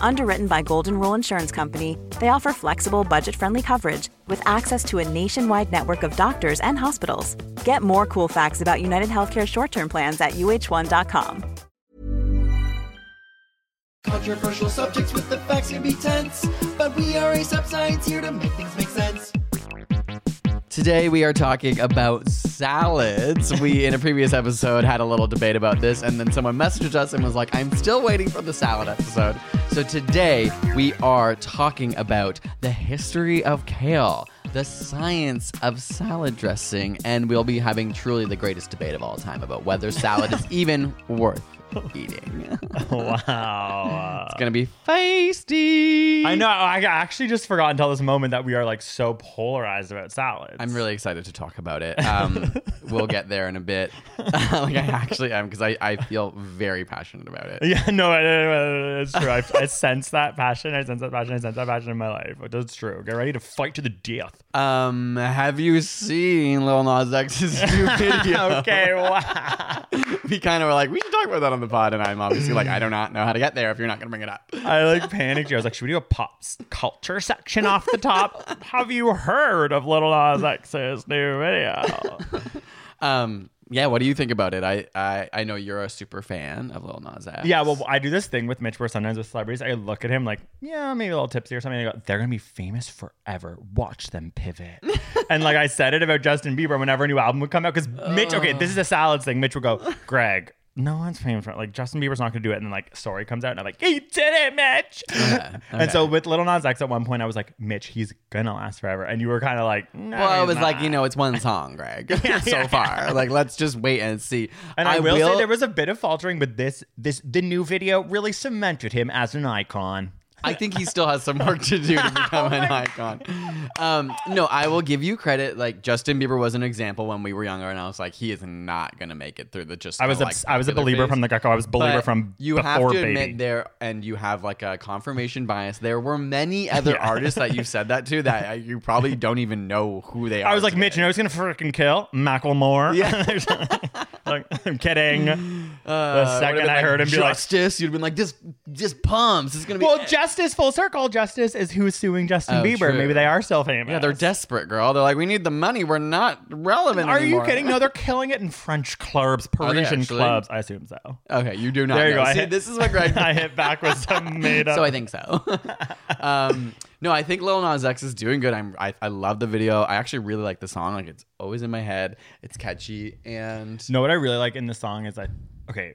Underwritten by Golden Rule Insurance Company, they offer flexible, budget friendly coverage with access to a nationwide network of doctors and hospitals. Get more cool facts about United Healthcare short term plans at uh1.com. Controversial subjects with the facts can be tense, but we are ASAP Science here to make things make sense. Today we are talking about salads. We in a previous episode had a little debate about this, and then someone messaged us and was like, "I'm still waiting for the salad episode." So today we are talking about the history of kale, the science of salad dressing, and we'll be having truly the greatest debate of all time about whether salad is even worth eating. Wow. It's gonna be feisty. I know. I actually just forgot until this moment that we are like so polarized about salads. I'm really excited to talk about it. Um, we'll get there in a bit. like I actually am because I, I feel very passionate about it. Yeah, no, it- it- it's true. I, I sense that passion. I sense that passion. I sense that passion in my life. That's true. Get ready to fight to the death. Um, have you seen Lil Nas X's new video? okay, wow. we kind of were like, we should talk about that on the pod, and I'm obviously like, I do not know how to get there if you're not gonna bring it up. I like panicked. I was like, should we do a pop culture section off the top? Have you heard of Little Nas X's new video? Um, yeah, what do you think about it? I I, I know you're a super fan of Lil Nas X. Yeah, well, I do this thing with Mitch where sometimes with celebrities, I look at him like, yeah, maybe a little tipsy or something. I go, they're gonna be famous forever. Watch them pivot. and like I said it about Justin Bieber whenever a new album would come out because Mitch. Okay, this is a salads thing. Mitch would go, Greg. No one's famous for it. like Justin Bieber's not gonna do it, and then like story comes out, and I'm like, he did it, Mitch. And so with Little Nas X, at one point, I was like, Mitch, he's gonna last forever, and you were kind of like, no, Well, it was like you know, it's one song, Greg. so yeah. far, like let's just wait and see. And I, will, say there was a bit of faltering, but this this the new video really cemented him as an icon. I think he still has some work to do to become an icon. Um, no, I will give you credit. Like Justin Bieber was an example when we were younger, and I was like, he is not gonna make it through the just. I was no, like, I was a believer phase. from the get go. I was a believer But from you before have to baby. admit there, and you have like a confirmation bias. There were many other Yeah. artists that you said that to that uh, you probably don't even know who they are. I was like, today. Mitch, you know who's gonna freaking kill Macklemore? Yeah. Like, I'm kidding. Uh, the second I heard him be like, justice, you'd have been like, this, just pumps. It's gonna be. well, Justice, full circle. Justice is who's suing Justin Oh, Bieber. true. Maybe they are still famous. yeah, they're desperate, girl. They're like, we need the money. We're not relevant. Are anymore." you kidding? No, they're killing it in French clubs, they Parisian actually? clubs. I assume so. Okay, you do not. There you know. go. I See, hit- this is what Greg. I hit back with some made up. so I think so. um, no, I think Lil Nas X is doing good. I'm, I, I love the video. I actually really like the song. Like it's always in my head. It's catchy and No, what I really like in the song is that okay,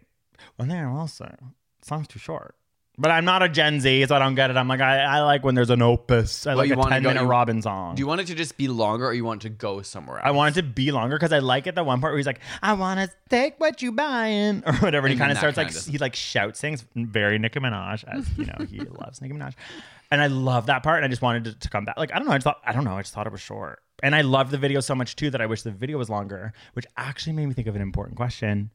one thing I will song's too short. But I'm not a Gen Z, so I don't get it. I'm like, I, I like when there's an opus. I Well, like you a wanna 10 go- minute you- Robin song. Do you want it to just be longer, or you want it to go somewhere else? I want it to be longer because I like it. The one part where he's like, "I want to take what you buying" or whatever. And he And kind then of that starts like kinda he like shouts things, very Nicki Minaj, as you know he loves Nicki Minaj. And I love that part, and I just wanted to, to come back. Like I don't know, I just thought I don't know, I just thought it was short. And I love the video so much too that I wish the video was longer, which actually made me think of an important question.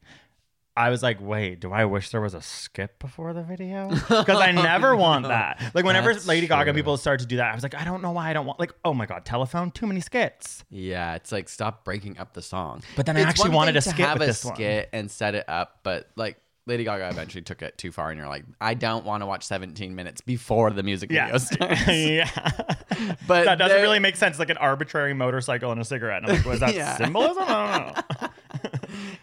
I was like, wait, do I wish there was a skip before the video? Because I never want that. Like whenever That's Lady Gaga true. people start to do that, I was like, I don't know why I don't want like, oh my god, telephone, too many skits. Yeah, it's like stop breaking up the song. But then I It's actually one wanted thing a to have with a this one. skit and set it up, but like Lady Gaga eventually took it too far, and you're like, I don't want to watch 17 minutes before the music video Yeah. starts. yeah. But that doesn't there- really make sense. Like an arbitrary motorcycle and a cigarette. And I'm like, was that Yeah. symbolism? I don't know.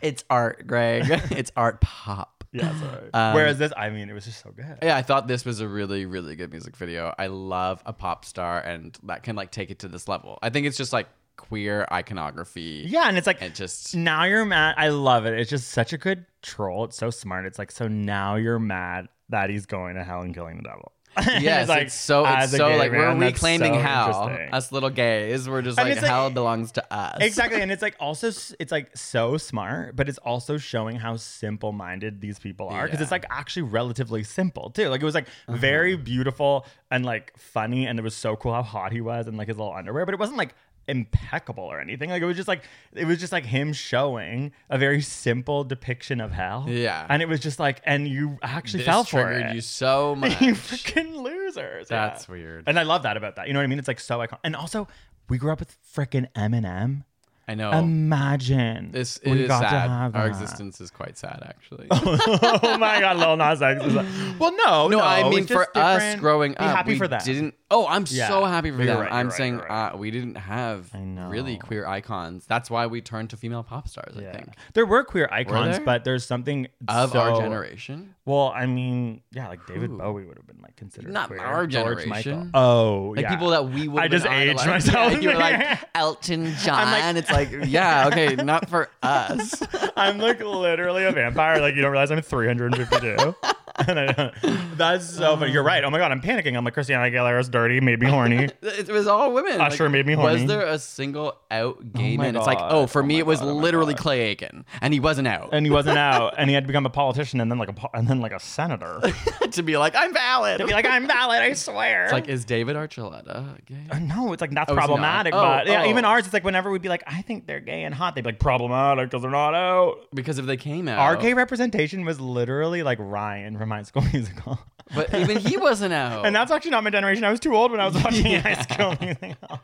It's art, Greg. it's art pop. Yeah, sorry. Um, Whereas this, I mean, it was just so good. Yeah, I thought this was a really, really good music video. I love a pop star, and that can like take it to this level. I think it's just like queer iconography. Yeah, and it's like It just now you're mad. I love it. It's just such a good troll. It's so smart. It's like so now you're mad that he's going to hell and killing the devil. Yes, like, it's so it's ah, so gay like we're reclaiming so hell. Us little gays, we're just like it's like- hell belongs to us. Exactly, and it's like also it's like so smart, but it's also showing how simple-minded these people are because it's like actually relatively simple too. Like it was like uh-huh. very beautiful and like funny, and it was so cool how hot he was and like his little underwear, but it wasn't like impeccable or anything. Like it was just like it was just like him showing a very simple depiction of hell. Yeah. and it was just like, and you actually this fell for it. you so much. you freaking losers. That's yeah. weird. And I love that about that. You know what I mean? It's like so iconic. And also, we grew up with freaking Eminem. I know. Imagine this it we is got to sad. have Our that. existence is quite sad, actually. oh my god, Lil Nas X. Is like, well, no, no, I mean for us growing up, happy we for that. didn't. Oh, I'm so happy for You're them. right, I'm right, saying right. Uh, we didn't have really queer icons. That's why we turned to female pop stars. I Yeah. think There were queer icons, there? but there's something of our generation. Well, I mean, yeah, like David Who? Bowie would have been like considered Not queer. our generation. Oh, Like yeah. people that we would. I just aged myself. Yeah, you were like Elton John. it's like, yeah, okay, not for us. I'm like literally a vampire. Like you don't realize I'm 352. and I that's so funny. You're right. Oh my god, I'm panicking. I'm like Christina Aguilera's dirty, made me horny. It was all women. Usher made me horny. Was there a single out gay my man? It's like, God. oh, for Oh me, my it was God, oh my literally God. Clay Aiken, and he wasn't out. and he wasn't out, and he had to become a politician, and then like a po- and then like a senator. to be like, I'm valid. to be like, I'm valid. I swear. it's like, is David Archuleta gay? Uh, no, it's like that's Oh, is not? problematic. Oh, but yeah, oh. even ours, it's like whenever we'd be like, I think they're gay and hot, they'd be like problematic because they're not out. Because if they came out, Our gay representation was literally like Ryan from High School Musical. but even he wasn't out. And that's actually not my generation. I was too old when I was watching High School Musical.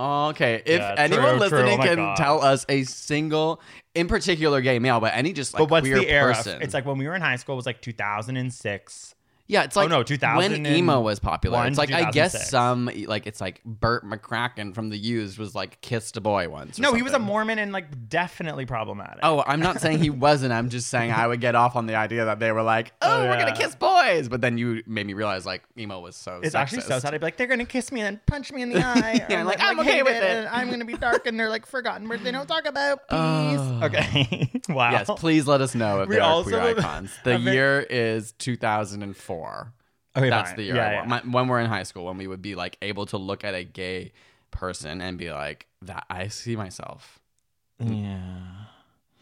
Okay. If Yeah, anyone true, true. listening Oh my can God. tell us a single, in particular, gay male, but any just like but what's queer the era? person. It's like when we were in high school, it was like 2006. Yeah, it's oh, like oh, no, 2000 when emo was popular. It's like I guess some like it's like Bert McCracken from The Used was like kissed a boy once. No, he was a. Mormon and like definitely problematic. Oh, I'm not saying he wasn't. I'm just saying I would get off on the idea that they were like, "Oh, Oh, we're gonna kiss boys," but then you made me realize like emo was so. It's actually so sad. I'd be like, they're gonna kiss me and punch me in the eye. Yeah, Or, like, I'm okay with it. I'm gonna be dark and they're like forgotten words they don't talk about. Peace. Oh. okay. wow. Yes, please let us know if We there are queer icons. The year is 2004. Okay, That's fine. the year. Yeah, yeah. My, when we're in high school, when we would be like able to look at a gay person and be like, "That I see myself." Yeah.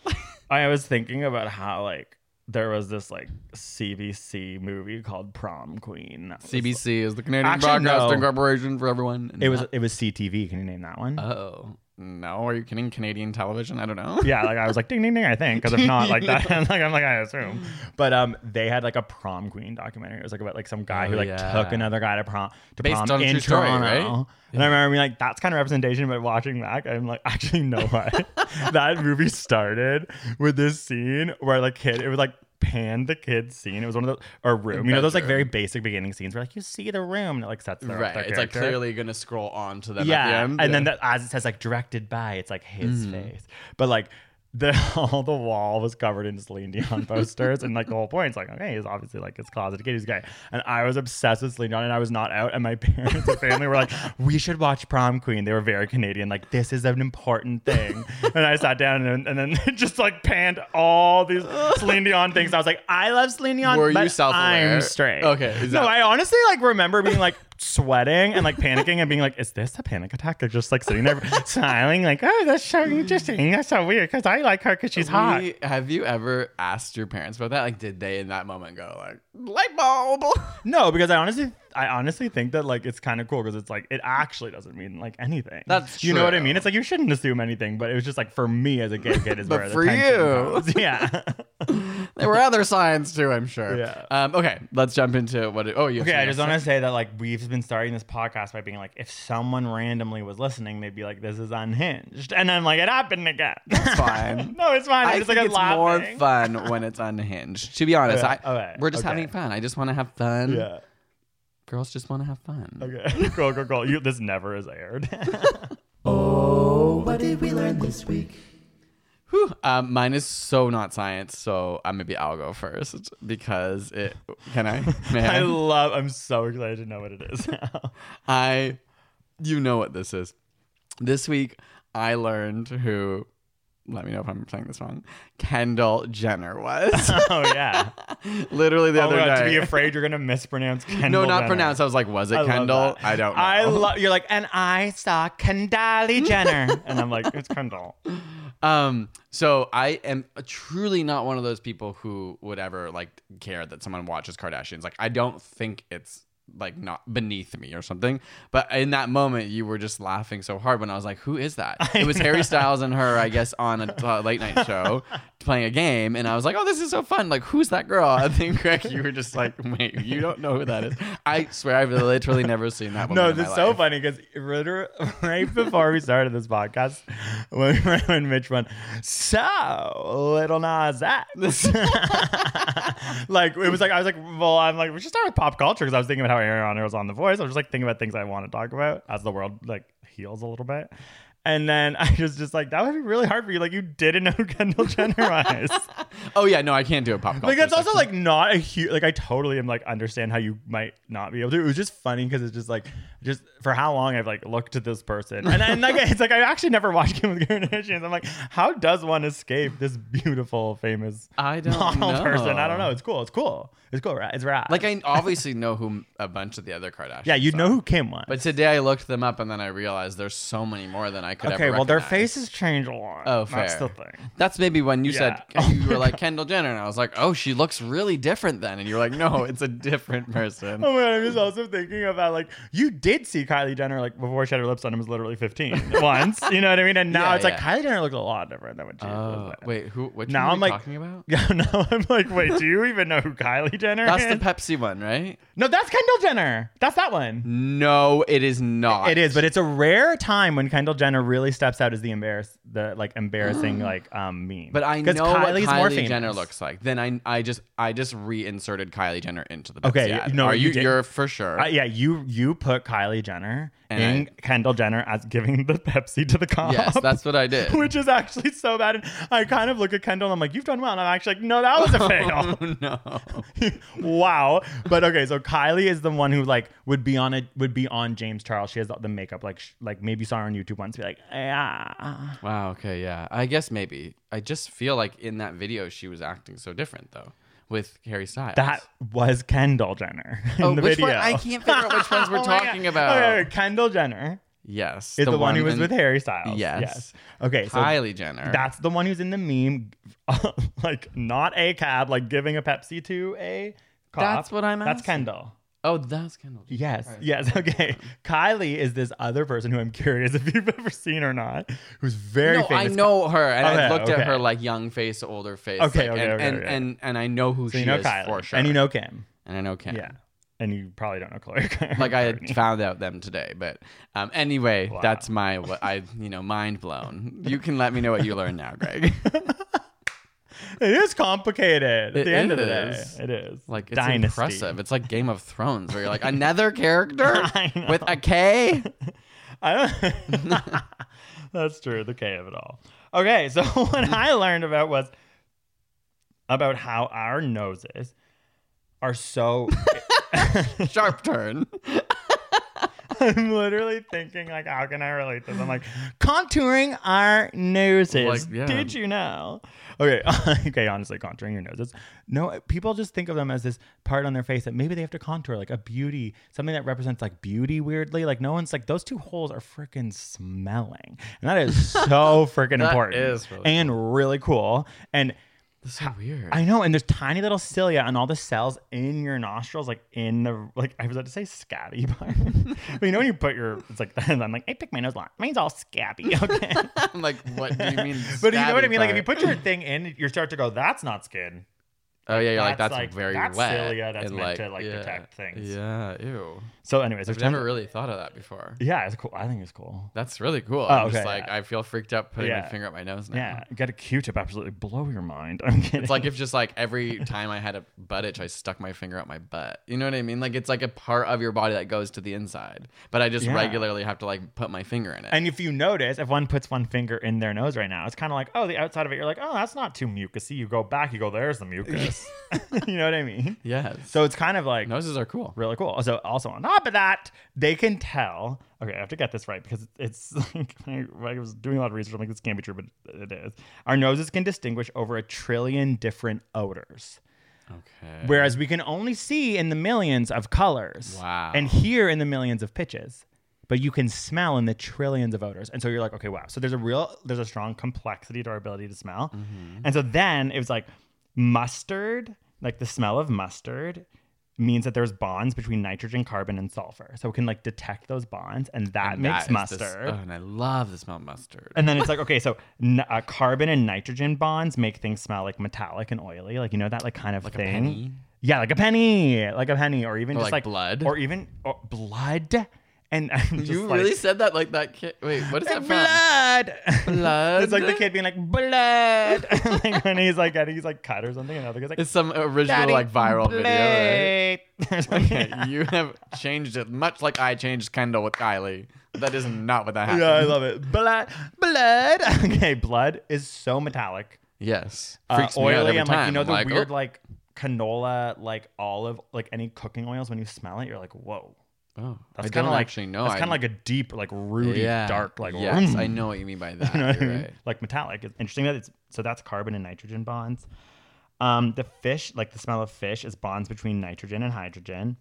I was thinking about how like there was this like CBC movie called Prom Queen. that was- CBC is the Canadian Actually, Broadcasting no. Corporation for everyone. It was it was CTV. Can you name that one? Oh no, are you kidding? Canadian television? I don't know. yeah, like I was like ding ding ding. I think because if not like that, like I'm like I assume. But um, they had like a prom queen documentary. It was like about like some guy Oh, who like yeah. took another guy to prom to Based prom on in true story, Toronto. right? And I remember being like, that's kind of representation. But watching back, I'm like, actually, no what? that movie started with this scene where like kid, it was like panned the kid's scene. It was one of those or room. You know those like very basic beginning scenes where like you see the room and it like sets their, Right. their It's like clearly gonna scroll on to them at the yeah, end. and then Yeah. that, as it says like directed by, it's like his Mm-hmm. face. But like the all the wall was covered in Celine Dion posters, and like the whole point is like, okay, he's obviously like his closet kid, he's gay. And I was obsessed with Celine Dion, and I was not out. And my parents and family were like, we should watch Prom Queen. They were very Canadian, like this is an important thing. and I sat down and, and then just like panned all these Celine Dion things. I was like, I love Celine Dion. Were you self-aware? I'm straight. Okay, is no, I honestly like remember being like sweating and like panicking and being like, is this a panic attack? Or just like sitting there smiling, like, oh, that's so interesting. That's so weird because I like her because she's hot. We- have you ever asked your parents about that? Like, did they in that moment go like light bulb? No, because I honestly, I honestly think that like it's kind of cool because it's like it actually doesn't mean like anything. That's you know what I mean. It's like you shouldn't assume anything, but it was just like for me as a gay kid is But where for you. comes. yeah. There were other signs too, I'm sure. Yeah. Um, okay, let's jump into what. It, oh, you. Okay, I just want to say that like we've been starting this podcast by being like, if someone randomly was listening, they'd be like, "This is unhinged," and I'm like, "It happened again." It's fine. no, it's fine. I'm I just think like it's laughing. more fun when it's unhinged. To be honest, Okay, I, okay, we're just okay. having fun. I just want to have fun. Yeah. Girls just want to have fun. Okay. cool, cool, cool. You, this never is aired. Oh, what did we learn this week? Whew. Um, mine is so not science, so uh, maybe I'll go first because it. Can I? May I I? love. I'm so excited to know what it is now. I, you know what this is. This week, I learned who. Let me know if I'm saying this wrong. Kendall Jenner was oh yeah. literally the oh other God, to be afraid you're gonna mispronounce Kendall. no, not Jenner. pronounced. I was like, was it I Kendall? I don't know. I love. You're like, and I saw Kendall Jenner, and I'm like, it's Kendall. Um, so I am truly not one of those people who would ever like care that someone watches Kardashians. Like, I don't think it's like not beneath me or something. But in that moment, you were just laughing so hard when I was like, "Who is that?" it was Harry Styles and her, I guess, on a uh, late night show playing a game, and I was like, "Oh, this is so fun!" Like, who's that girl? I think Greg, you were just like, "Wait, you don't know who that is?" I swear, I've literally never seen that. No, this is so life. funny because right before we started this podcast, when, when Mitch went, so little Nas X, like it was like I was like, well, I'm like we should start with pop culture because I was thinking about how Ariana was on The Voice. I was just like thinking about things I want to talk about as the world like heals a little bit. And then I was just like, that would be really hard for you. Like, you didn't know who Kendall Jenner was. Oh yeah, no, I can't do a pop culture. like that's also section. like not a huge like I totally am like understand how you might not be able to. It was just funny because it's just like just for how long I've like looked at this person and and like it's like I actually never watched Kim with Kardashians. I'm like, how does one escape this beautiful famous I don't model know. person? I don't know. It's cool. It's cool. It's cool. Right? It's rad. Like I obviously know who a bunch of the other Kardashians. yeah, you'd are. know who Kim was. But today I looked them up and then I realized there's so many more than I could okay, well their faces change a lot. Oh, That's fair. the thing. That's maybe when you said Yeah. you were like Kendall Jenner, and I was like, oh, she looks really different then, and you're like, no, it's a different person. Oh my god, I'm just also thinking about like you did see Kylie Jenner like before she had her lips on and was literally 15 once. You know what I mean? And now Yeah, it's like yeah. Kylie Jenner looks a lot different than what she Oh, was. then. wait, who? Which Now one are I'm we like- talking about? Yeah, now I'm like, wait, do you even know who Kylie Jenner That's is? the Pepsi one, right? no, that's Kendall Jenner. That's that one. No, it is not. It is, but it's a rare time when Kendall Jenner really steps out as the embarrass, the like embarrassing like um meme. But I 'Cause know what Kylie's more Kylie famous. Jenner looks like. Then I, I just, I just reinserted Kylie Jenner into the Okay, ad. no, are you you? did- You're for sure. Uh, yeah, you you put Kylie Jenner And in Kendall Jenner as giving the Pepsi to the cop. yes, that's what I did. which is actually so bad. And I kind of look at Kendall and I'm like, you've done well. And I'm actually like, no, that was a oh, fail. Oh no. wow. But okay, so Kylie is the one who like would be on it would be on James Charles. She has the, the makeup like sh- like maybe saw her on YouTube once. Be like, yeah. Wow. Okay. Yeah. I guess maybe. I just feel like in that video she was acting so different though, with Harry Styles. That was Kendall Jenner in Oh, the which video. one? I can't figure out which ones we're Oh talking about. Okay, okay, Kendall Jenner yes. is the, one, who was in- with Harry Styles. Yes. Okay, so Kylie Jenner. That's the one who's in the meme, like not a cab, like giving a Pepsi to a cop. That's what I'm That's asking. Kendall. Oh, that's Kendall. Jenner. Yes, Right. yes, okay. Kylie is this other person who I'm curious if you've ever seen or not, who's very No, I famous. know her, and Okay, I looked at okay. her like young face, older face. Okay, like, okay, and, okay, and, okay. and and I know who So she you know is Kylie, for sure, and you know Kim. and I know Kim. Yeah, and you probably don't know Khloé. Like I had found out them today, but um, anyway, Wow. that's my what I you know mind blown. You can let me know what you learned now, Greg. It is complicated. At It the end of the day, it is Like it's Dynasty. impressive. It's like Game of Thrones, where you're like another character with a K. I don't. That's true. The K of it all. Okay, so what I learned about was about how our noses are so. Sharp turn. I'm literally thinking like, how can I relate this? I'm like contouring our noses. Like, yeah. Did you know? Okay, okay. Honestly, contouring your noses. No, people just think of them as this part on their face that maybe they have to contour, like a beauty, something that represents like beauty. Weirdly, like no one's like those two holes are freaking smelling, and that is so freaking important is really and really cool. And That's so weird. I know, and there's tiny little cilia on all the cells in your nostrils, like in the like I was about to say scabby part. but you know when you put your it's like I'm like, I pick my nose a lot. Mine's all scabby. Okay. I'm like, what do you mean? but you know what I mean? Like if you put your thing in, you start to go, that's not skin. oh yeah, you're like that's like very that's wet. cilia that's meant to like yeah, detect things. Yeah, ew. So anyways, I've never really thought of that before. Yeah, it's cool. I think it's cool. That's really cool. Oh, I'm just okay, like yeah. I feel freaked out putting my finger up my nose now. Yeah, get a Q-tip, absolutely blow your mind. I'm kidding. It's like if just like every time I had a butt itch, I stuck my finger up my butt. You know what I mean? Like it's like a part of your body that goes to the inside, but I just Yeah. regularly have to like put my finger in it. And if you notice, if one puts one finger in their nose right now, it's kind of like, oh, the outside of it, you're like, oh, that's not too mucusy. You go back, you go, there's the mucus. you know what I mean? Yes. So it's kind of like noses are cool. really cool. So also on top of that, they can tell. Okay, I have to get this right because it's like I, I was doing a lot of research. I'm like, this can't be true, but it is. Our noses can distinguish over a trillion different odors. Okay. Whereas we can only see in the millions of colors Wow. and hear in the millions of pitches, but you can smell in the trillions of odors. And so you're like, okay, wow. So there's a real, there's a strong complexity to our ability to smell. Mm-hmm. And so then it was like mustard, like the smell of mustard means that there's bonds between nitrogen, carbon, and sulfur. So it can like detect those bonds, and that And makes that is the mustard. oh, and I love the smell of mustard. And then it's like, okay, so n- uh, carbon and nitrogen bonds make things smell like metallic and oily, like you know that like kind of Like a thing. penny? Yeah, like a penny, like a penny, or even Or just like like, blood? or even or blood. And I'm just you like, really said that like that kid. Wait, what is that from? blood, Blood? it's like the kid being like blood, like when he's like getting he's like cut or something, and the other like It's some original "Daddy, like viral video, right? blood." Okay, you have changed it much like I changed Kendall with Kylie. That is not what that happened. yeah, I love it. Blood, blood. Okay, blood is so metallic. Yes, uh, freaks out oily and like you know the like, weird oh, like canola, like olive, like any cooking oils. When you smell it, you're like, whoa. Oh, That's I kind of don't like actually know. That's kind of like a deep, like rooty, yeah, dark, like yes, mm. I know what you mean by that. You know what I You're mean? right. Like metallic. It's interesting that it's so that's carbon and nitrogen bonds. Um, the fish, like the smell of fish, is bonds between nitrogen and hydrogen.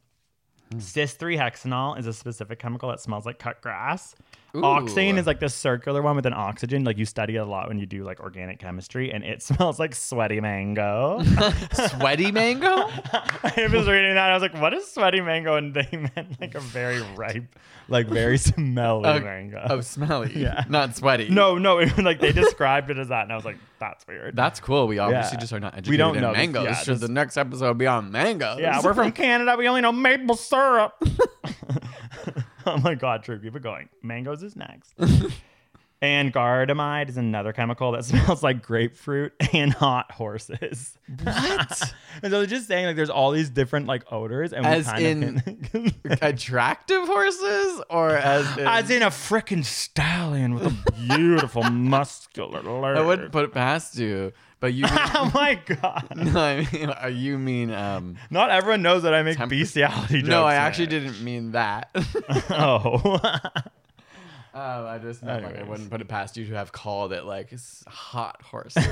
Hmm. Cis 3 hexenol is a specific chemical that smells like cut grass. Ooh. Oxane is like the circular one with an oxygen. Like you study a lot when you do like organic chemistry, and it smells like sweaty mango. Sweaty mango? I was reading that. I was like, "What is sweaty mango?" And they meant like a very ripe, like very smelly Oh, mango. oh, smelly. Yeah. not sweaty. no, no, it, like they described it as that, and I was like, "That's weird." That's cool. We obviously Yeah. just are not We educated don't in know this- mangoes. yeah, this- the next episode will be on mangoes. yeah, we're from Canada. We only know maple syrup. oh my god, true. Keep it going. Mangoes is next. and gardamide is another chemical that smells like grapefruit and hot horses. What? and so they're just saying like there's all these different like odors, and As we kind in- of can, Attractive horses, or as in, as in a freaking stallion with a beautiful muscular. I wouldn't put it past you, but you. oh my god! no, I mean, uh, you mean um. Not everyone knows that I make Temp- bestiality jokes. No, I actually didn't mean that. Oh. Oh, I just meant like I wouldn't put it past you to have called it like hot horses.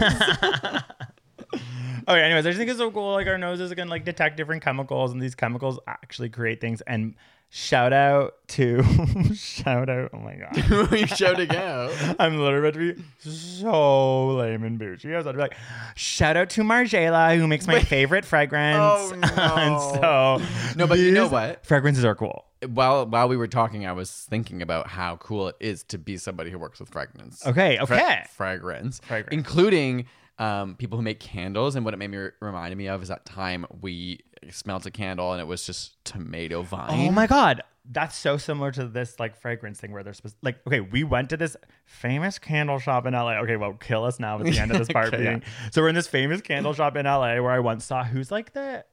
Okay, anyways, I just think it's so cool. Like our noses can like detect different chemicals, and these chemicals actually create things. And shout out to shout out. Oh my god, Who are you shouting out? I'm literally about to be so lame and bougie. I was about to be like, shout out to Margiela who makes my favorite fragrance. Oh, no. and so No, but you know what? Fragrances are cool. While while we were talking, I was thinking about how cool it is to be somebody who works with fragrance. Okay, Fra- okay. fragrance, Fragrance. including um, people who make candles. And what it made me re- reminded me of is that time we smelled a candle and it was just tomato vine. Oh my god, that's so similar to this like fragrance thing where they're supposed like okay, we went to this famous candle shop in LA. Okay, well, kill us now at the end of this part Okay, being. So we're in this famous candle shop in LA where I once saw who's like the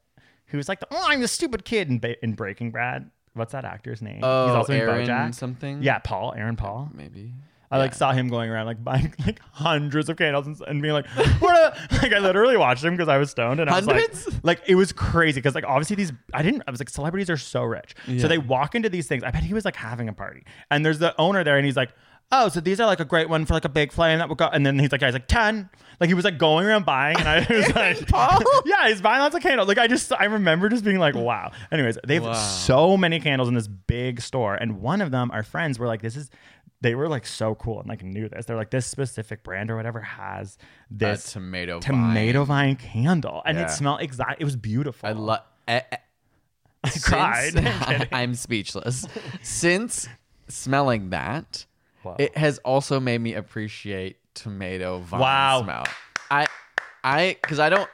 who's like the oh I'm the stupid kid in ba- in Breaking Bad. What's that actor's name? Oh, he's in Aaron BoJack. something? Yeah, Paul, Aaron Paul. maybe. I like saw him going around like buying like hundreds of candles and, and being like, "What?" Like I literally watched him because I was stoned and I was Hundreds? like, like it was crazy because like obviously these I didn't I was like celebrities are so rich, Yeah. so they walk into these things. I bet he was like having a party and there's the owner there and he's like, "Oh, so these are like a great one for like a big flame that would go," and then he's like, "Guys, like ten." Like he was like going around buying, and I was like, Paul? "Yeah, he's buying lots of candles." Like I just, I remember just being like, "Wow." Anyways, they have Wow. so many candles in this big store, and one of them, our friends were like, "This is." They were like so cool and like knew this. They're like this specific brand or whatever has A this tomato tomato vine. vine candle, and Yeah. it smelled exact. It was beautiful. I love. Eh, eh. I cried. I'm speechless. Since smelling that, Wow. it has also made me appreciate tomato vine Wow. smell. I, I, because I don't.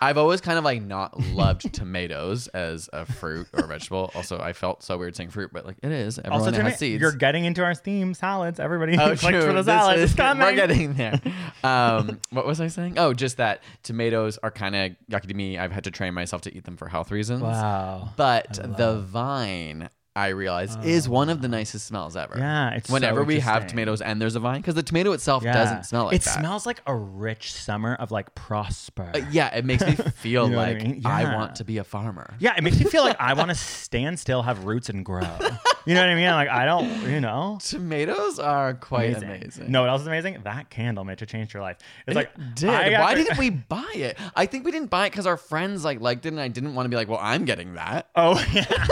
I've always kind of like not loved tomatoes as a fruit or vegetable. Also, I felt so weird saying fruit, but like it is. Everyone Also, has tonight, seeds. you're getting into our theme salads. Everybody Oh, clicks for true. the This salad. is- It's coming. We're getting there. Um, what was I saying? Oh, just that tomatoes are kind of yucky to me. I've had to train myself to eat them for health reasons. Wow. But the vine, I realize is one of the nicest smells ever. Yeah, it's so whenever we have tomatoes and there's a vine because the tomato itself Yeah. doesn't smell like it that. smells like a rich summer of like prosper. Uh, yeah, it makes me feel You know what I like mean? I want to be a farmer. Yeah, it makes me feel like I want to stand still, have roots, and grow. You know what I mean? Like I don't, you know. Tomatoes are quite amazing. Amazing. No, what else is amazing? That candle, Mitch, it changed your life. It's like It did. Why didn't we buy it? I think we didn't buy it because our friends like liked it, and I didn't want to be like, well, I'm getting that. Oh yeah.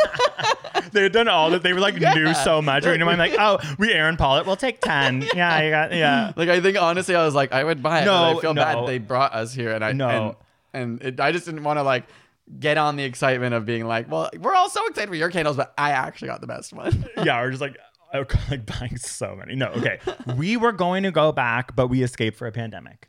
they had done all that. They were like knew so much. You know, I'm like, oh, we Aaron Paul it. We'll take ten. Yeah, you got yeah. Like I think honestly, I was like, I would buy it. No, I feel no. bad they brought us here, and I No. and, and it, I just didn't want to like get on the excitement of being like, well, we're all so excited for your candles, but I actually got the best one. Yeah, we're just like. uh, Like buying so many. No, okay. We were going to go back, but we escaped for a pandemic.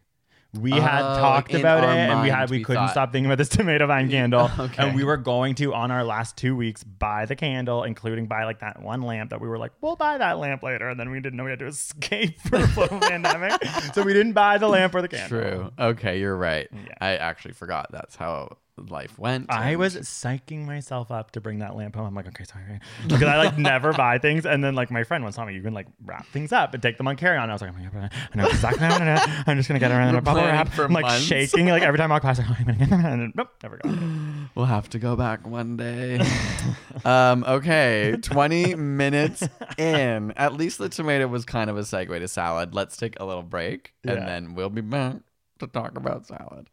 We had Oh, talked like about it, and we had we, we couldn't thought- stop thinking about this tomato vine candle. Okay. And we were going to on our last two weeks buy the candle, including buy like that one lamp that we were like, we'll buy that lamp later, and then we didn't know we had to escape for a pandemic, so we didn't buy the lamp or the candle. True. Okay, you're right. Yeah. I actually forgot that's how life went. I and- was psyching myself up to bring that lamp home. I'm like, okay, sorry, because I like never buy things, and then like my friend once told me you can like wrap things up and take them on carry on. I was like, oh God, I know exactly. how I'm gonna- I'm just gonna get around in a bubble wrap. for I'm like months. shaking like every time I walk past. Like, oh, I'm gonna get them, and then, nope, never go. We'll have to go back one day. um, okay, 20 minutes in. At least the tomato was kind of a segue to salad. Let's take a little break Yeah. and then we'll be back to talk about salad.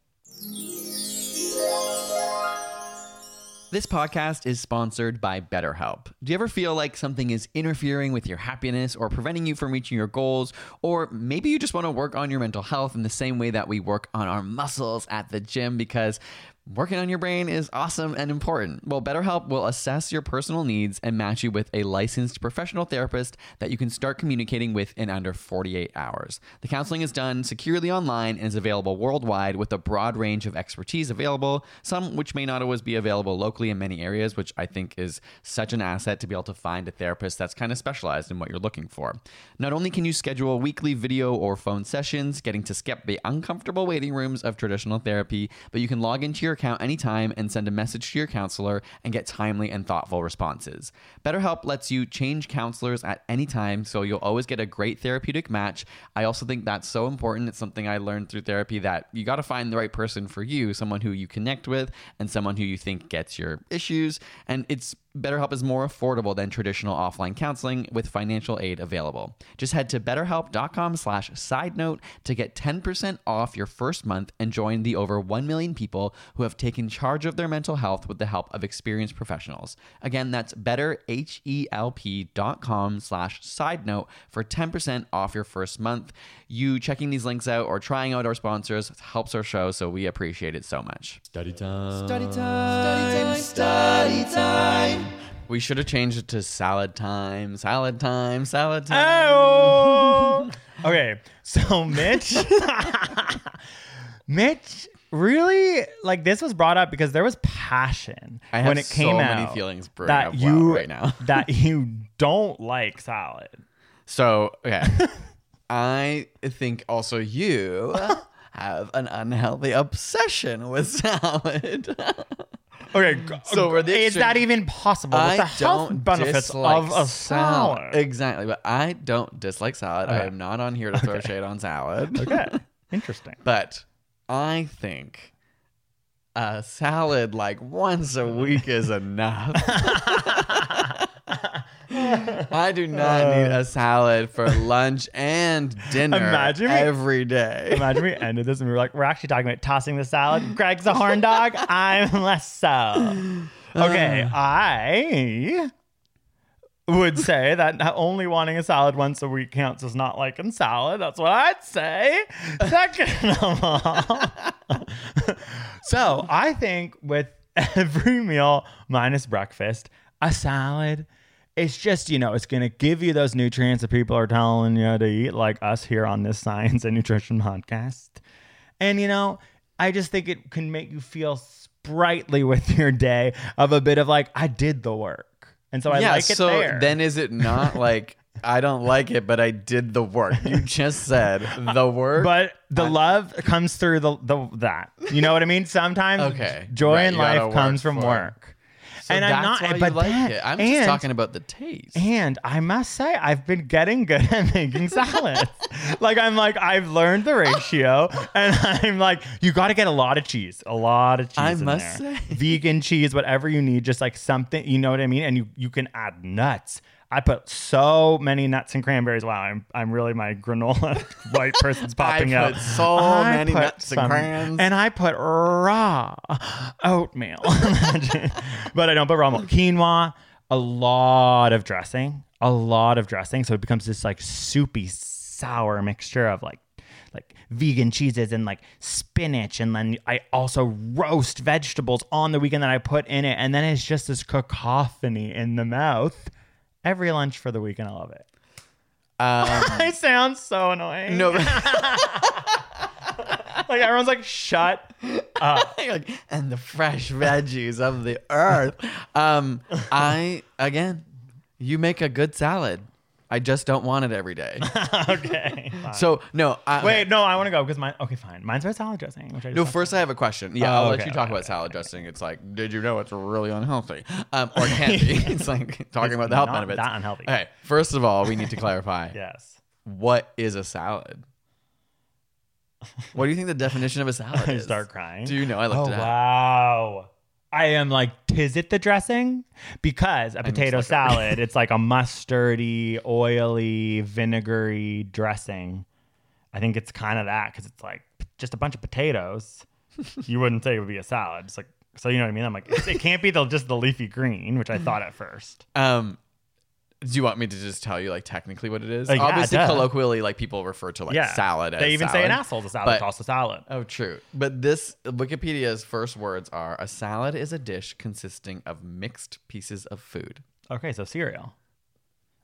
This podcast is sponsored by BetterHelp. Do you ever feel like something is interfering with your happiness or preventing you from reaching your goals? Or maybe you just want to work on your mental health in the same way that we work on our muscles at the gym because working on your brain is awesome and important. Well, BetterHelp will assess your personal needs and match you with a licensed professional therapist that you can start communicating with in under 48 hours. The counseling is done securely online and is available worldwide with a broad range of expertise available, some which may not always be available locally in many areas, which I think is such an asset to be able to find a therapist that's kind of specialized in what you're looking for. Not only can you schedule weekly video or phone sessions, getting to skip the uncomfortable waiting rooms of traditional therapy, but you can log into your account anytime and send a message to your counselor and get timely and thoughtful responses. BetterHelp lets you change counselors at any time, so you'll always get a great therapeutic match. I also think that's so important. It's something I learned through therapy that you got to find the right person for you, someone who you connect with and someone who you think gets your issues. And it's BetterHelp is more affordable than traditional offline counseling with financial aid available. Just head to betterhelp.com slash side note to get 10% off your first month and join the over 1 million people who have taken charge of their mental health with the help of experienced professionals. Again, that's betterhelp.com slash side note for 10% off your first month. You checking these links out or trying out our sponsors helps our show, so we appreciate it so much. Study time. Study time. Study time. Study time. We should have changed it to salad time, salad time, salad time. Oh. okay, so Mitch, Mitch, really like this was brought up because there was passion I have when it came so out. many feelings that you right now. that you don't like salad. So, okay. I think also you have an unhealthy obsession with salad. Okay, So we're the extreme- that even possible? With I the health don't benefits dislike of a salad. Exactly, but I don't dislike salad. I Okay. am not on here to throw shade on salad. Okay, interesting. But I think a salad like once a week is enough. I do not need a salad for lunch and dinner Imagine we- every day. Imagine we ended this and we were like, we're actually talking about tossing the salad. Greg's a horn dog. I'm less so. Okay, uh. I would say that not only wanting a salad once a week counts as not liking salad. That's what I'd say. Second of all, so I think with every meal minus breakfast, a salad. It's just, you know, it's going to give you those nutrients that people are telling you to eat, like us here on this science and nutrition podcast. And, you know, I just think it can make you feel sprightly with your day of a bit of like, I did the work. And so I yeah, like it so there. then is it not like I don't like it, but I did the work? You just said the work. but the love comes through the, the that. You know what I mean? Sometimes Okay, joy right, in life comes work from work. So and I'm not. but like that- it. I'm and, just talking about the taste. And I must say, I've been getting good at making salads. like I'm like I've learned the ratio, and I'm like, you got to get a lot of cheese, a lot of cheese. I must there. say. vegan cheese, whatever you need, just like something, you know what I mean. And you you can add nuts. I put so many nuts and cranberries. Wow, I'm I'm really my granola white person's popping up. I put so I many put nuts and crans. and I put raw oatmeal, but I don't put raw milk. Quinoa, a lot of dressing, a lot of dressing, so it becomes this like soupy, sour mixture of like like vegan cheeses and like spinach and then I also roast vegetables on the weekend that I put in it and then it's just this cacophony in the mouth. Every lunch for the week, and I love it. Um, I sound so annoying. no, like everyone's like, shut up. like, and the fresh veggies of the earth. Um, I again, you make a good salad. I just don't want it every day. okay. fine. So no, I, Wait, no, I want to go because mine. Okay, fine. Mine's about salad dressing. Which I No, first I have a question. Yeah, Oh, I'll let you talk okay, about okay, salad dressing. It's like, did you know it's really unhealthy? Um, or can be. it's like talking about the health not benefits. that unhealthy. Okay, first of all, we need to clarify. Yes. What is a salad? What do you think the definition of a salad I is? start crying. Do you know? I looked oh it up. wow. I am like, is it the dressing? Because a potato salad, it's like a mustardy, oily, vinegary dressing. I think it's kind of that because it's like just a bunch of potatoes. you wouldn't say it would be a salad. It's like, so you know what I mean? I'm like, it can't be the, just the leafy green, which I thought at first. Um, do you want me to just tell you like technically what it is? Uh, yeah, Obviously, duh. colloquially, like people refer to like yeah. salad. As They even say an salad. asshole's a salad. But- it's also salad. Oh, true. But this Wikipedia's first words are: a salad is a dish consisting of mixed pieces of food. Okay, so cereal.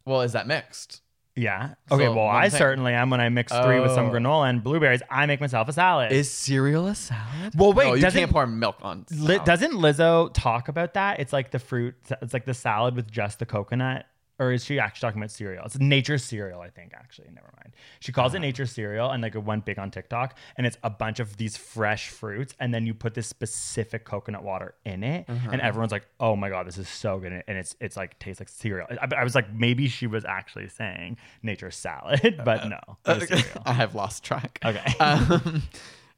Well, is that mixed? Yeah. Okay. So, well, one I thing- certainly am. When I mix three with some Oh. granola and blueberries, I make myself a salad. Is cereal a salad? Well, wait, no, you doesn't- can't pour milk on. Li- salad. doesn't Lizzo talk about that? It's like the fruit. It's like the salad with just the coconut. Or is she actually talking about cereal? It's nature cereal, I think. Actually, never mind. She calls it nature cereal, and like it went big on TikTok. And it's a bunch of these fresh fruits, and then you put this specific coconut water in it, and everyone's like, "Oh my god, this is so good!" And it's it's like tastes like cereal. I, I was like, maybe she was actually saying nature salad, but no, it was cereal. I have lost track. Okay. Um,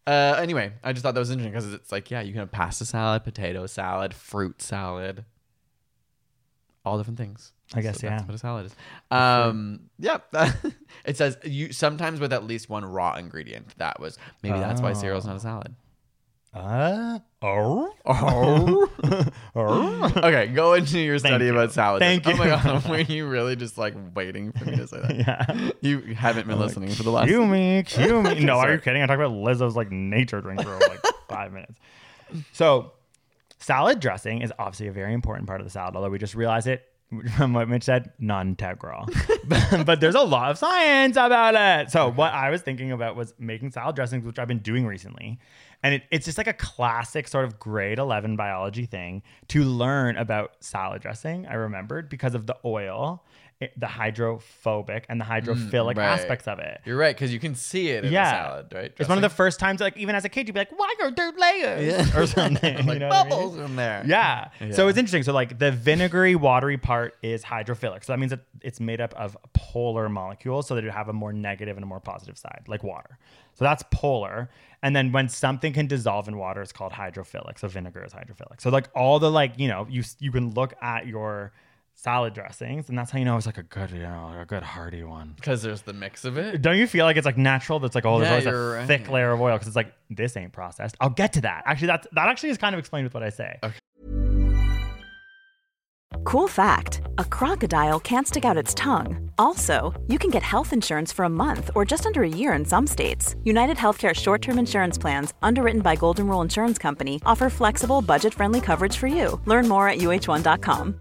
uh, anyway, I just thought that was interesting because it's like, yeah, you can have pasta salad, potato salad, fruit salad, all different things. I guess, that's yeah. what a salad is. Um, yeah, it says you sometimes with at least one raw ingredient. That was maybe that's why cereal's not a salad. Uh, oh, Oh. oh. okay, go into your study you. about salad. Thank you. Oh my you. god, were you really just like waiting for me to say that? yeah. You haven't been listening for the last. Cue me, cue me. No, are you kidding? I talked about Lizzo's like nature drink for like five minutes. So, salad dressing is obviously a very important part of the salad, although we just realized it from what Mitch said, non-integral. but, but there's a lot of science about it. So what I was thinking about was making salad dressings, which I've been doing recently. And it, it's just like a classic sort of grade 11 biology thing to learn about salad dressing. I remembered because of the oil, the hydrophobic and the mm, hydrophilic right. aspects of it. You're right because you can see it in Yeah. the salad, right? It's one of the first times, like even as a kid, you'd be like, "Why are there layers?" Yeah. or something. like you know what I mean? bubbles in there. Yeah. Yeah. So it's interesting. So like the vinegary, watery part is hydrophilic. So that means that it's made up of polar molecules, so that you have a more negative and a more positive side, like water. So that's polar. And then when something can dissolve in water, it's called hydrophilic. So vinegar is hydrophilic. So like all the like you know you you can look at your salad dressings, and that's how you know it's like a good you know a good hearty one. because there's the mix of it. Don't you feel like it's like natural? That's like oh, there's Yeah, always you're a right. thick layer of oil because it's like this ain't processed. I'll get to that. Actually, that's that actually is kind of explained with what I say. Cool fact a crocodile can't stick out its tongue. Also, you can get health insurance for a month or just under a year in some states. United Healthcare short term insurance plans, underwritten by Golden Rule Insurance Company, offer flexible, budget friendly coverage for you. Learn more at uh1.com.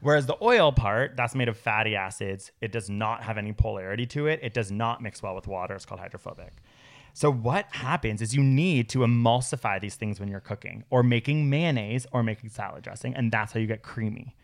Whereas the oil part, that's made of fatty acids. It does not have any polarity to it. It does not mix well with water. It's called hydrophobic. So what happens is you need to emulsify these things when you're cooking or making mayonnaise or making salad dressing, and that's how you get creamy.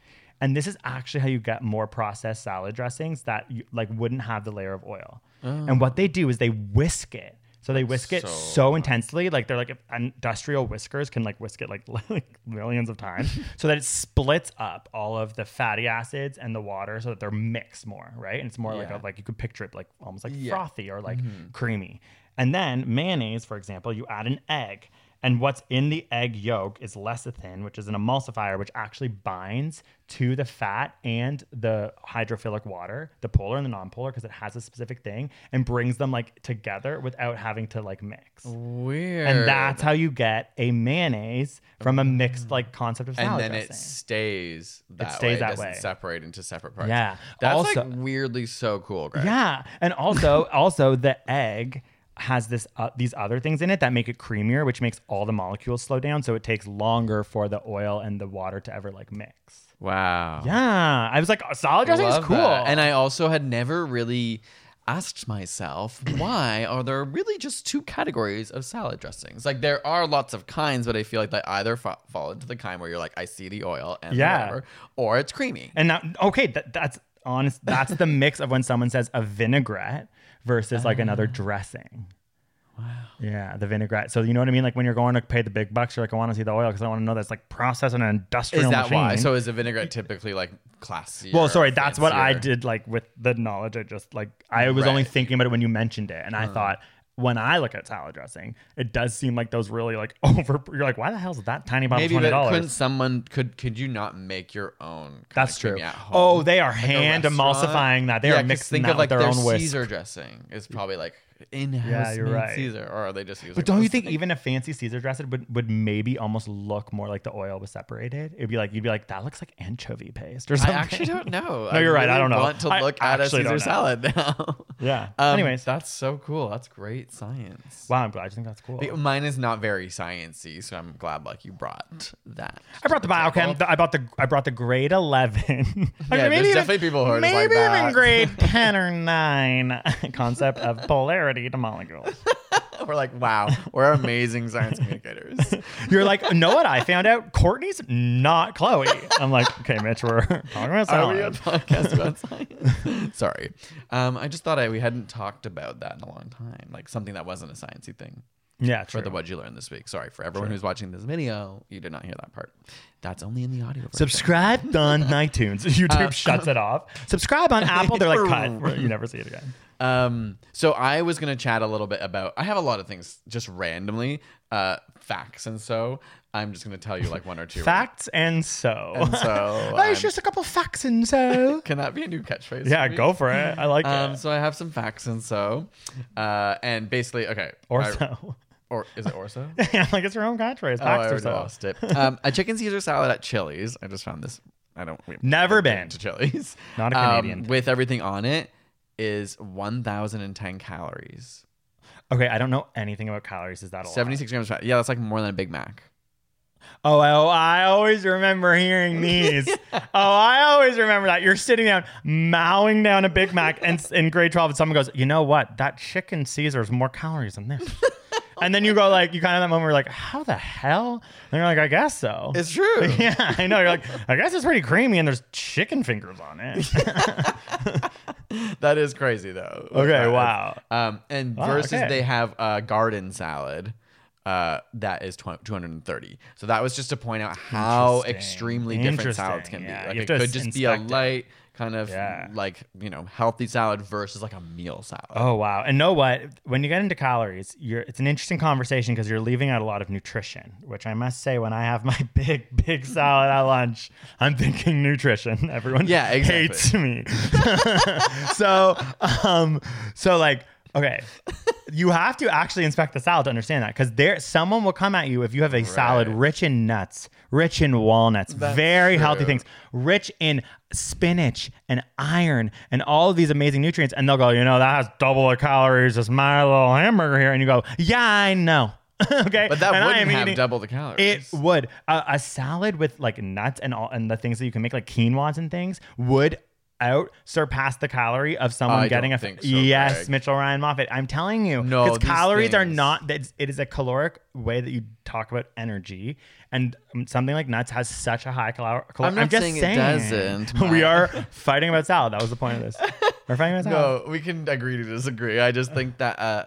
And this is actually how you get more processed salad dressings that you, like wouldn't have the layer of oil. And what they do is they whisk it. So they whisk it so, intensely, like they're like industrial whiskers can like whisk it like, like millions of times, so that it splits up all of the fatty acids and the water, so that they're mixed more, right? And it's more like a, like you could picture it like almost like Yeah. frothy or like mm-hmm. creamy. And then mayonnaise, for example, you add an egg. And what's in the egg yolk is lecithin, which is an emulsifier, which actually binds to the fat and the hydrophilic water, the polar and the non-polar, because it has a specific thing, and brings them like together without having to like mix. Weird. And that's how you get a mayonnaise from a mixed mm. like concept of and then dressing. it stays that stays way. It stays that doesn't way. separate into separate parts. Yeah. That's Also- like weirdly so cool, Greg. Yeah, and also also the egg has this uh, these other things in it that make it creamier, which makes all the molecules slow down, so it takes longer for the oil and the water to ever like mix. Wow. Yeah, I was like, oh, salad dressing is cool. that. And I also had never really asked myself why are there really just two categories of salad dressings? Like there are lots of kinds, but I feel like they either fa- fall into the kind where you're like, I see the oil and Yeah. whatever, or it's creamy. And now, okay, that, that's honest. That's the mix of when someone says a vinaigrette versus like another Ah. dressing. Wow. Yeah, the vinaigrette. So you know what I mean? Like when you're going to pay the big bucks, you're like, I want to see the oil because I want to know that's like processed in an industrial Is that machine. why? So is a vinaigrette typically like classy? Well, sorry, that's what I did. Like with the knowledge, I just like I was only thinking about it when you mentioned it, and I thought when I look at salad dressing, it does seem like those really like over. You're like, why the hell is that tiny bottle Maybe, twenty but couldn't someone could could you not make your own? That's true. creamy at home? Oh, they are Like hand emulsifying that. They Yeah, are mixing think that of like with their, their own whisk. Caesar dressing is probably like in-house Yeah, you're right. Caesar, or are they just using? But don't you think things? even a fancy Caesar dressing would, would maybe almost look more like the oil was separated? It'd be like you'd be like that looks like anchovy paste or something. I actually don't know. No, you're right. I don't know. Want to I look at a Caesar salad now. Yeah. Um, Anyways, that's so cool. That's great science. wow, I'm glad you think that's cool. But Mine is not very sciencey, so I'm glad like you brought that. I brought the biochem. I brought the I brought the grade eleven. Yeah, maybe there's definitely people who are maybe like even that. grade ten or nine concept of polarity to molecules. We're like, wow, we're amazing science communicators. You're like, know what I found out? Kourtney's not Khloé. I'm like, okay, Mitch, we're talking about science. Are we a podcast about science? Sorry. Um, I just thought I, we hadn't talked about that in a long time, like something that wasn't a sciencey thing. Yeah, For the what you learned this week. Sorry for everyone who's watching this video. You did not hear that part. That's only in the audio. version. Subscribe on iTunes. YouTube shuts it off. Subscribe on Apple. They're like, cut. You never see it again. Um, so I was gonna chat a little bit about. I have a lot of things just randomly, uh, facts, and so I'm just gonna tell you like one or two Facts and so. And so, There's um, just a couple facts and so. Can that be a new catchphrase? yeah, go for it. I like Um, it. so I have some facts and so, uh, and basically, okay, Or I- so. or is it orso? yeah, like it's your own catchphrase. Oh, I Facts or already so. lost it. Um, a chicken Caesar salad at Chili's. I just found this. I don't. Never been. to Chili's. Not a Um, Canadian with everything on it is 1,010 calories. Okay, I don't know anything about calories. Is that a lot? 76 grams of fat. Yeah, that's like more than a Big Mac. Oh, oh, I always remember hearing these. Oh, I always remember that. You're sitting down, mowing down a Big Mac, and in grade 12, and someone goes, You know what? That chicken Caesar is more calories than this. and then you go, like, you kind of that moment where you're like, How the hell? And you're like, I guess so. It's true. yeah, I know. You're like, I guess it's pretty creamy, and there's chicken fingers on it. that is crazy though. Okay, Uh, wow. Um, and Wow, versus okay. they have a garden salad. Uh, that is tw- 230. So that was just to point out how extremely different salads can yeah. be. Like it could just be a light, it. Kind of Yeah. like you know healthy salad versus like a meal salad. Oh wow! And know what? When you get into calories, you're it's an interesting conversation because you're leaving out a lot of nutrition. Which I must say, when I have my big big salad at lunch, I'm thinking nutrition. Everyone Yeah, exactly. hates me. so um, so like okay. You have to actually inspect the salad to understand that because there someone will come at you if you have a salad Right. rich in nuts, rich in walnuts, That's very healthy true. things, rich in spinach and iron and all of these amazing nutrients. And they'll go, you know, that has double the calories as my little hamburger here. And you go, yeah, I know. okay, But that And I wouldn't have eating- double the calories. It would. A a salad with like nuts and all and the things that you can make like quinoas and things would out surpass the calorie of someone I getting a so, yes Greg. Mitchell Ryan Moffit. I'm telling you, No, because calories are not that it is a caloric way that you talk about energy, and um, something like nuts has such a high calor. calor- I'm not just saying it doesn't, we are fighting about salad. That was the point of this. We're fighting about salad. No, we can agree to disagree. I just think that uh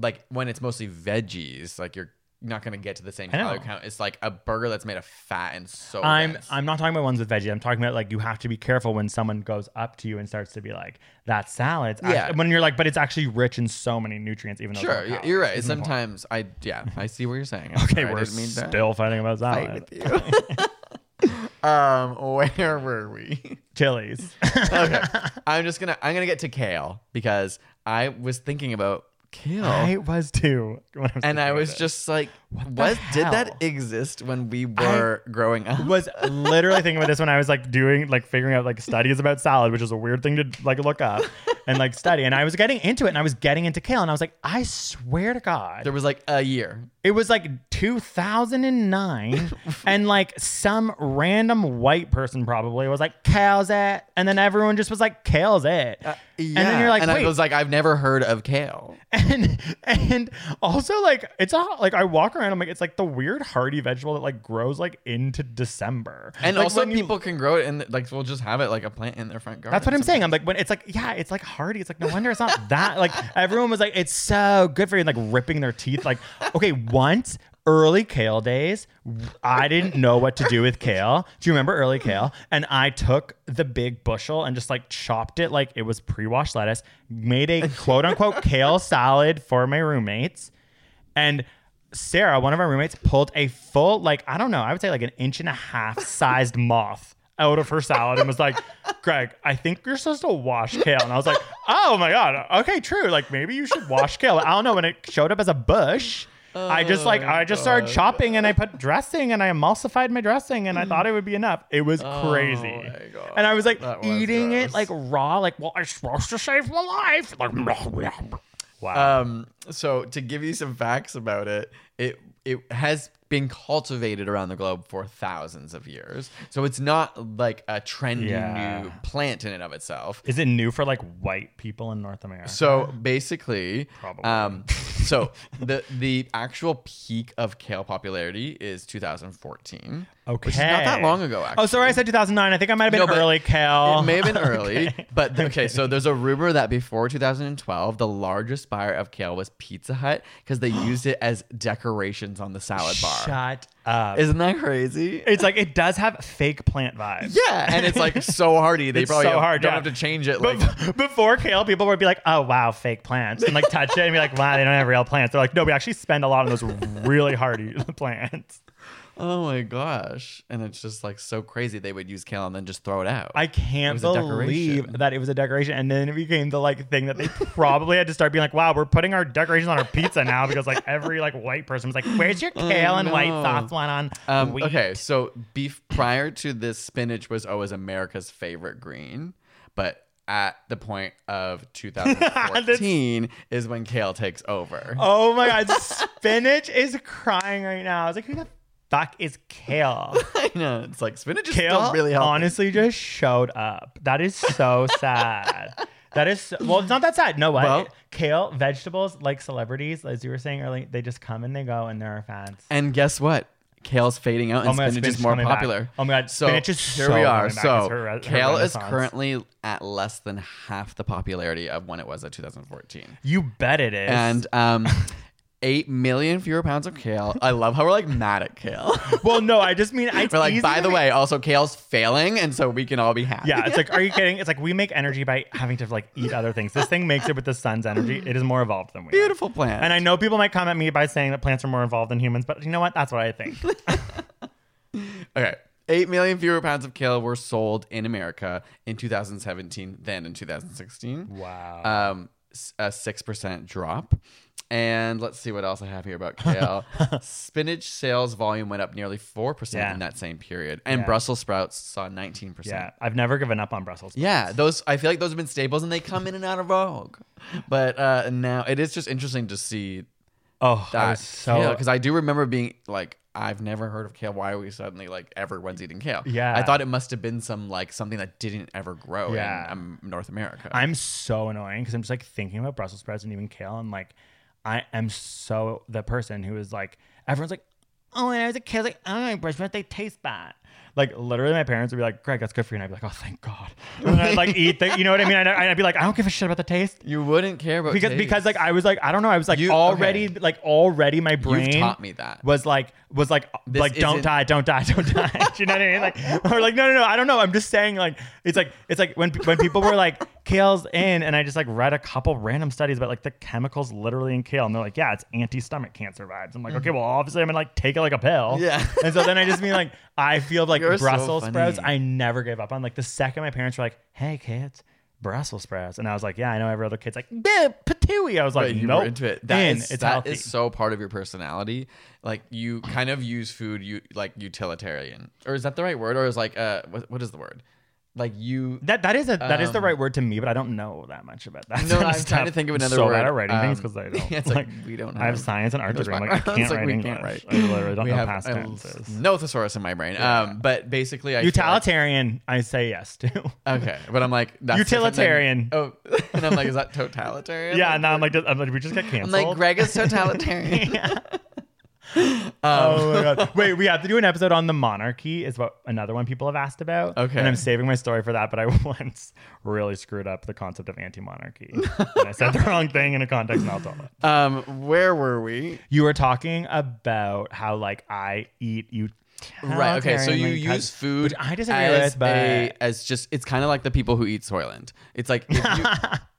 like when it's mostly veggies, like you're not gonna get to the same calorie count. It's like a burger that's made of fat and so I'm dense. I'm not talking about ones with veggie. I'm talking about like you have to be careful when someone goes up to you and starts to be like that salad. Yeah. act-" when you're like, but it's actually rich in so many nutrients. Even though Sure, you're right. Sometimes I yeah, I see what you're saying. I'm Okay, sorry, we're still fighting about fight salad. you. um, where were we? Chili's. okay, I'm just gonna I'm gonna get to kale because I was thinking about kale. I was too. when I was and I was it. just like, the what did that exist when we were growing up? was literally thinking about this when I was like doing like figuring out like studies about salad, which is a weird thing to like look up and like study. And I was getting into it and I was getting into kale and I was like, I swear to God, There was like a year. It was like 2009, and like some random white person probably was like, "Kale's it," and then everyone just was like, "Kale's it," Yeah, and then you're like, and "Wait," I was like, I've never heard of kale. And and also like it's a like I walk around, I'm like, it's like the weird hardy vegetable that like grows like into December, And Like, also, when you- people can grow it and like we'll just have it like a plant in their front garden. That's what I'm saying. I'm like, when it's like, yeah, it's like hardy. It's like, no wonder it's not that. Like, everyone was like, it's so good for you, and like ripping their teeth. Like, okay, once early kale days, I didn't know what to do with kale. Do you remember early kale? And I took the big bushel and just like chopped it like it was pre washed lettuce, made a quote unquote kale salad for my roommates. And Sarah, one of our roommates, pulled a full, like, I don't know, I would say like an inch and a half sized moth out of her salad and was like, Greg, I think you're supposed to wash kale. And I was like, oh my God. Okay, true. Like, maybe you should wash kale. I don't know. When it showed up as a bush, I just like, I just started chopping and I put dressing and I emulsified my dressing and I thought it would be enough. It was crazy. my God. And I was like That was eating it like raw, like, well, I'm supposed to save my life. Like, wow. Um, so to give you some facts about it, it it has been cultivated around the globe for thousands of years. So it's not like a trendy Yeah. new plant in and of itself. Is it new for like white people in North America? So basically, Probably. um, so the the actual peak of kale popularity is 2014. Okay. which is not that long ago. Actually. Oh, sorry, I said 2009. I think I might have been No, early kale. It may have been early, but okay. So there's a rumor that before 2012, the largest buyer of kale was Pizza Hut because they used it as decorations on the salad bar. Shut up. Isn't that crazy? it's like it does have fake plant vibes. yeah, and it's like so hardy. They It's probably so don't, hard, don't yeah. have to change it. Like, before kale, people would be like, "Oh wow, fake plants," and like touch it and be like, "Wow, they don't have real plants." They're like, "No, we actually spend a lot on those really hardy plants." Oh my gosh, and it's just like so crazy. They would use kale and then just throw it out. I can't was a believe decoration. that it was a decoration, and then it became the like thing that they probably had to start being like, "Wow, we're putting our decorations on our pizza now," because like every like white person was like, "Where's your kale and white sauce one on Um, wheat?" okay, so beef prior to this, spinach was always America's favorite green, but at the point of 2014 is when kale takes over. Oh my god, spinach is crying right now. I was like, who the fuck is kale? I know it's like spinach is Kale still really healthy. honestly just showed up. That is so sad. That is so- well, it's not that sad. No what? Well- kale, vegetables, like celebrities, as you were saying earlier, they just come and they go, and there are fans. And guess what? Kale's fading out, and Oh my God, spinach, is more coming back. popular. Oh my God, so spinach is here so we are. coming back. So her re- her kale is renaissance. currently at less than half the popularity of when it was at 2014, You bet it is. and um, eight million fewer pounds of kale. I love how we're like mad at kale. well, no, I just mean it's We're like, by the way, also kale's failing, and so we can all be happy. Yeah, it's like, are you kidding? It's like we make energy by having to like eat other things. This thing makes it with the sun's energy. It is more evolved than we. are. beautiful plant. And I know people might comment me by saying that plants are more involved than humans, but you know what? That's what I think. Okay. 8 million fewer pounds of kale were sold in America in 2017 than in 2016. Wow. Um, a 6% drop. And let's see what else I have here about kale. Spinach sales volume went up nearly 4% Yeah. in that same period. And Yeah. Brussels sprouts saw 19%. yeah, I've never given up on Brussels. Yeah, those I feel like those have been staples and they come in and out of vogue. But uh, now it is just interesting to see Oh, I that was so because I do remember being like, I've never heard of kale. Why are we suddenly like everyone's eating kale? Yeah. I thought it must have been some like something that didn't ever grow Yeah. in um, North America. I'm so annoying because I'm just like thinking about Brussels sprouts and even kale. I'm like, I am so the person who is like, everyone's like, oh, when I was a kid, I was like, oh, Brussels sprouts, they taste bad. Like literally, my parents would be like, "Greg, that's good for you," and I'd be like, "Oh, thank God." And I'd like eat the, you know what I mean? I'd, I'd be like, "I don't give a shit about the taste." you wouldn't care about because taste. because like I was like I don't know I was like You- already okay. like already my brain taught me that. was like was like This like don't die don't die don't die Do you know what I mean like or like no no no I don't know I'm just saying like it's like it's like when when people were like kale's in and I just like read a couple random studies about like the chemicals literally in kale and they're like yeah it's anti stomach cancer vibes I'm like okay well obviously I'm gonna like take it like a pill. Yeah. and so then I just mean like I feel like You're so Brussels sprouts funny. I never gave up on like the second my parents were like hey kids Brussels sprouts, and I was like, "Yeah, I know every other kid's like, "Bleh, patooey." I was like, Right, you "Nope, were into it. That is- it's that healthy." is so part of your personality. Like you kind of use food, you like utilitarian, or is that the right word? Or is like uh, what, what is the word? Like you. That that is a that is the Um, right word to me, but I don't know that much about that. No, I'm trying to think of I'm another so word. bad at writing things Um, because I don't. yeah, it's like we don't Have I have science and art degree. I'm like I can't like, write we English. can't write. I literally don't we know have past tenses. no thesaurus in my brain. Um, but basically, I like- Utilitarian, I say yes to. okay, but I'm like that's different than- Utilitarian. oh, and I'm like, is that totalitarian? yeah, Like, now I'm like, I'm like, we just get I'm canceled. like, Greg is totalitarian. Oh my god! Wait, we have to do an episode on the monarchy. Is what another one people have asked about. Okay. and I'm saving my story for that. But I once really screwed up the concept of anti-monarchy. and I said the wrong thing in a context, and I'll tell it. um, where were we? You were talking about how like I eat you. Right. Okay. So you use food. I disagree as with, but a, as just it's kind of like the people who eat Soylent. It's like you,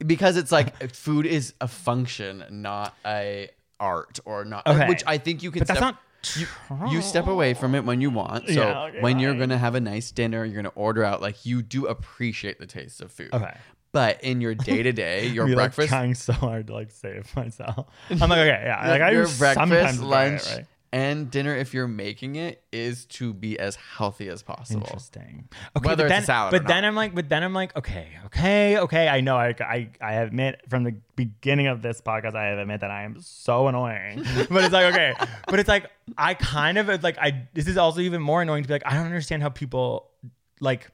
because it's like food is a function, not a art or not. Okay. Which I think you can. But that's step, not you, you step away from it when you want. So Yeah, okay, when you're gonna have a nice dinner, you're gonna order out. Like you do appreciate the taste of food. Okay. But in your day to day, your me, like, breakfast, trying so hard to like save myself. I'm like, okay, yeah, like I your breakfast, enjoy it, lunch, right? And dinner, if you're making it, is to be as healthy as possible. Interesting. Okay, Whether but it's a then, salad But then. I'm like, but then I'm like, okay, okay, okay. I know. I, I, I admit from the beginning of this podcast, I have admit that I am so annoying. but it's like, okay, but it's like I kind of like I. This is also even more annoying to be like, I don't understand how people like.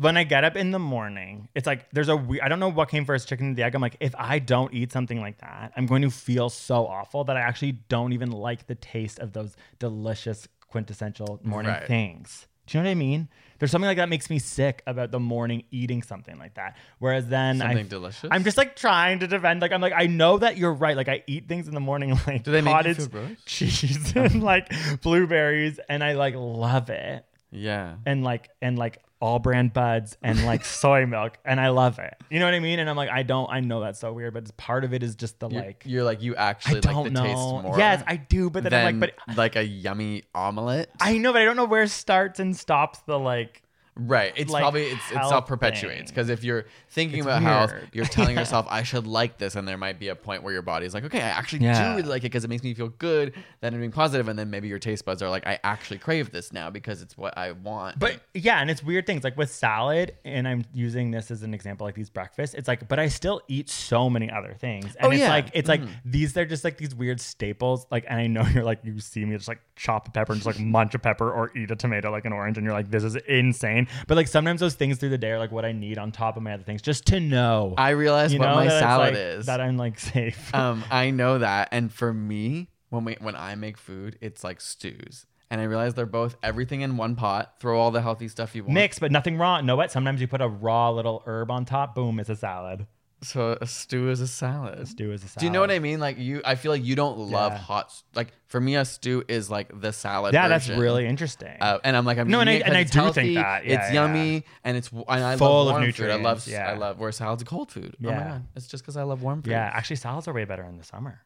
When I get up in the morning, it's like there's a we- I don't know what came first, chicken or the egg. I'm like, if I don't eat something like that, I'm going to feel so awful that I actually don't even like the taste of those delicious quintessential morning Right. things. Do you know what I mean? There's something like that makes me sick about the morning eating something like that. Whereas then I, Something delicious? I'm just like trying to defend. Like I'm like I know that you're right. Like I eat things in the morning like Do they make you cottage feel gross? cheese and like blueberries, and I like love it. Yeah. And like and like all brand buds and like soy milk, and I love it. You know what I mean? And I'm like I don't. I know that's so weird, but it's part of it is just the You're, like. you're like you actually I don't like the know. taste more. yes, I do. But then I'm like, but like a yummy omelet. I know, but I don't know where starts and stops the like. Right. It's like, probably it's it self perpetuates because if you're thinking It's about health, you're telling yourself I should like this, and there might be a point where your body's like, okay, I actually Yeah. do really like it because it makes me feel good. Then I'm being positive, and then maybe your taste buds are like, I actually crave this now because it's what I want. But yeah, and it's weird things like with salad, and I'm using this as an example, like these breakfasts. It's like, but I still eat so many other things, and Oh, it's yeah. like, it's like mm-hmm. these. They're just like these weird staples. Like, and I know you're like, you see me just like chop a pepper and just like munch a pepper or eat a tomato like an orange, and you're like, this is insane. But like sometimes those things through the day are like what I need on top of my other things, just to know. I realize you what know, my salad like- is. That I'm like safe. um, I know that, and for me, when we when I make food, it's like stews, and I realize they're both everything in one pot. Throw all the healthy stuff you want. Mix, but nothing wrong. Know what? Sometimes you put a raw little herb on top. Boom, it's a salad. So a stew is a salad. A Stew is a salad. Do you know what I mean? Like you, I feel like you don't love Yeah. hot. s- Like for me, a stew is like the salad. Yeah, that's version. really interesting. Uh, and I'm like, I'm No, and eating I- it and 'cause I it's do healthy, think that. Yeah, it's yeah. yummy and it's and I Full love of warm food. I love yeah. I love where salads are cold food. Oh my Yeah. god, it's just because I love warm food. Yeah, actually, salads are way better in the summer.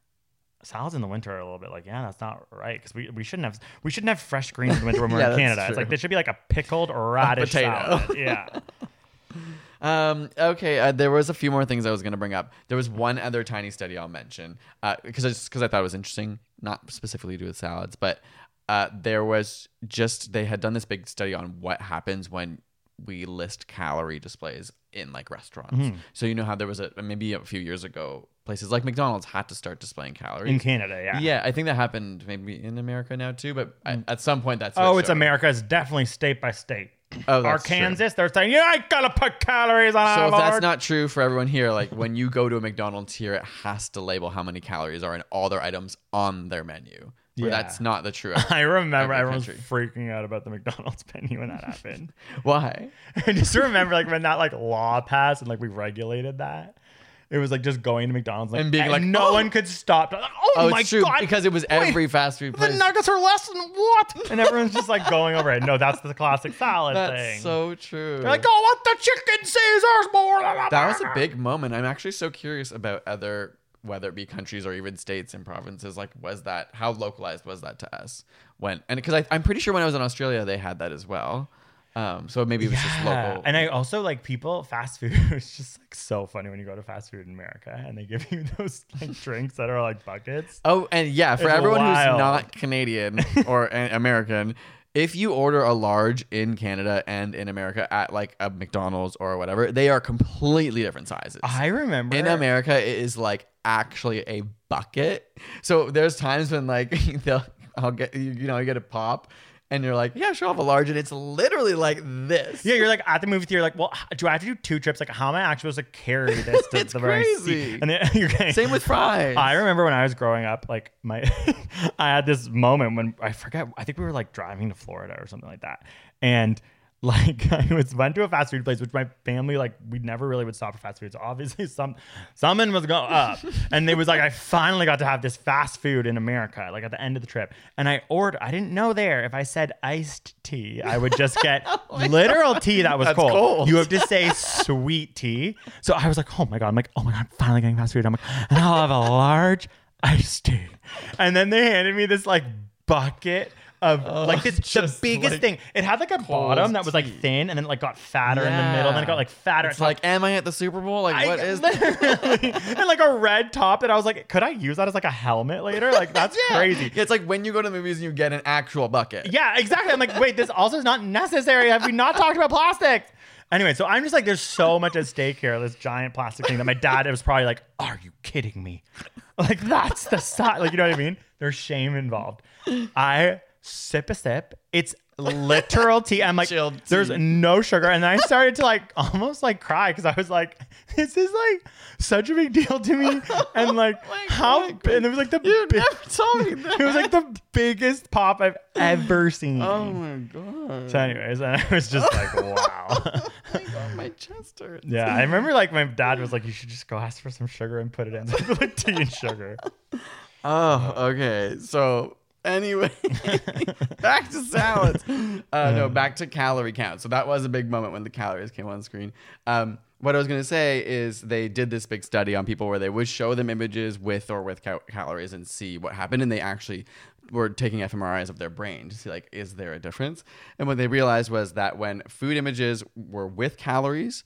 Salads in the winter are a little bit like, yeah, that's not right because we, we shouldn't have we shouldn't have fresh greens in the winter when we're Yeah, in that's Canada. It's true. like there should be like a pickled radish potato. salad. Yeah, Um, okay, uh, there was a few more things I was going to bring up. There was one other tiny study I'll mention uh, because I just because I thought it was interesting, not specifically to do with salads, but uh, there was just they had done this big study on what happens when we list calorie displays in like restaurants. So you know how there was a maybe a few years ago places like McDonald's had to start displaying calories. in Canada. Yeah. yeah, I think that happened maybe in America now too, but I, at some point that's Oh, it's. America. It's definitely state by state. Oh. Arkansas, they're saying, yeah, I gotta put calories on So our if that's not true for everyone here, like when you go to a McDonald's here, it has to label how many calories are in all their items on their menu. Yeah. that's not the true. I remember every everyone's freaking out about the McDonald's menu when that happened. Why? I just remember like when that like law passed and like we regulated that. It was like just going to McDonald's like, And being like, no "Oh." one could stop. Like, oh, Oh, my god! because it was Wait, every fast food the place. nuggets are less than what? And everyone's just like going over it. No, that's the classic salad thing. That's thing. so true. They're like, oh, what the chicken Caesars more? that was a big moment. I'm actually so curious about other, whether it be countries or even states and provinces. Like, was that how localized was that to us? When and because I'm pretty sure when I was in Australia they had that as well. Um, so maybe it was just local. And I also like people fast food. It's just like so funny when you go to fast food in America and they give you those like drinks that are like buckets. Oh, and yeah, for It's everyone wild. who's not Canadian or American, if you order a large in Canada and in America at like a McDonald's or whatever, they are completely different sizes. I remember in America, it is like actually a bucket. So there's times when like they'll, I'll get you, you know, you get a pop. And you're like, yeah, sure, I'll have a large, and it's literally like this. Yeah, you're like at the movie theater, like, well, do I have to do two trips? Like, how am I actually supposed to carry this to It's the crazy. And then you're getting, Same with fries. I remember when I was growing up, like my, I had this moment when I forget. I think we were like driving to Florida or something like that, and like I was went to a fast food place, which my family like we never really would stop for fast food. So obviously some something was going up, uh, and it was like I finally got to have this fast food in America, like at the end of the trip, and I ordered. I didn't know there if I said iced tea, I would just get literal tea that was cold. cold. You have to say sweet tea. So I was like, oh my god, I'm like, oh my god, I'm finally getting fast food. I'm like, and I'll have a large iced tea. And then they handed me this like bucket of like this the biggest like thing. It had like a bottom that was like thin and then like got fatter in the middle, and then it got like fatter. It's like, am I at the Super Bowl? Like, I- what is literally, and like a red top that I was like, could I use that as like a helmet later? Like that's Yeah. crazy. It's like when you go to the movies and you get an actual bucket. Yeah, exactly. I'm like, wait, this also is not necessary. Have we not talked about plastic? Anyway, so I'm just like, there's so much at stake here. This giant plastic thing that my dad was probably like, are you kidding me? Like that's the side. Like you know what I mean? There's shame involved. I sip a sip. It's literal tea. I'm like, Chilled there's tea. no sugar, and I started to like almost like cry because I was like, this is like such a big deal to me, and like my how. God, and it was like the You bi- never told me that. it was like the biggest pop I've ever seen. Oh my god. So, anyways, and I was just like, wow. my chest hurts. yeah, I remember like my dad was like, you should just go ask for some sugar and put it in like tea and sugar. Oh, okay. So anyway, back to salads. Uh, no, back to calorie count. So that was a big moment when the calories came on screen. Um, what I was going to say is they did this big study on people where they would show them images with or with cal- calories and see what happened, and they actually were taking fMRIs of their brain to see like is there a difference. And what they realized was that when food images were with calories,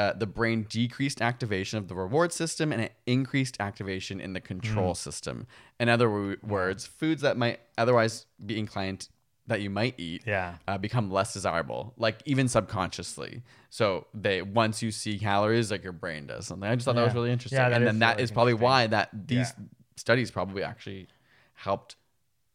uh, the brain decreased activation of the reward system and it increased activation in the control system. In other w- words, foods that might otherwise be inclined that you might eat Yeah. uh, become less desirable, like even subconsciously. So they once you see calories, like your brain does something. I just thought that was really interesting, Yeah, and then that really is probably why that these Yeah. studies probably actually helped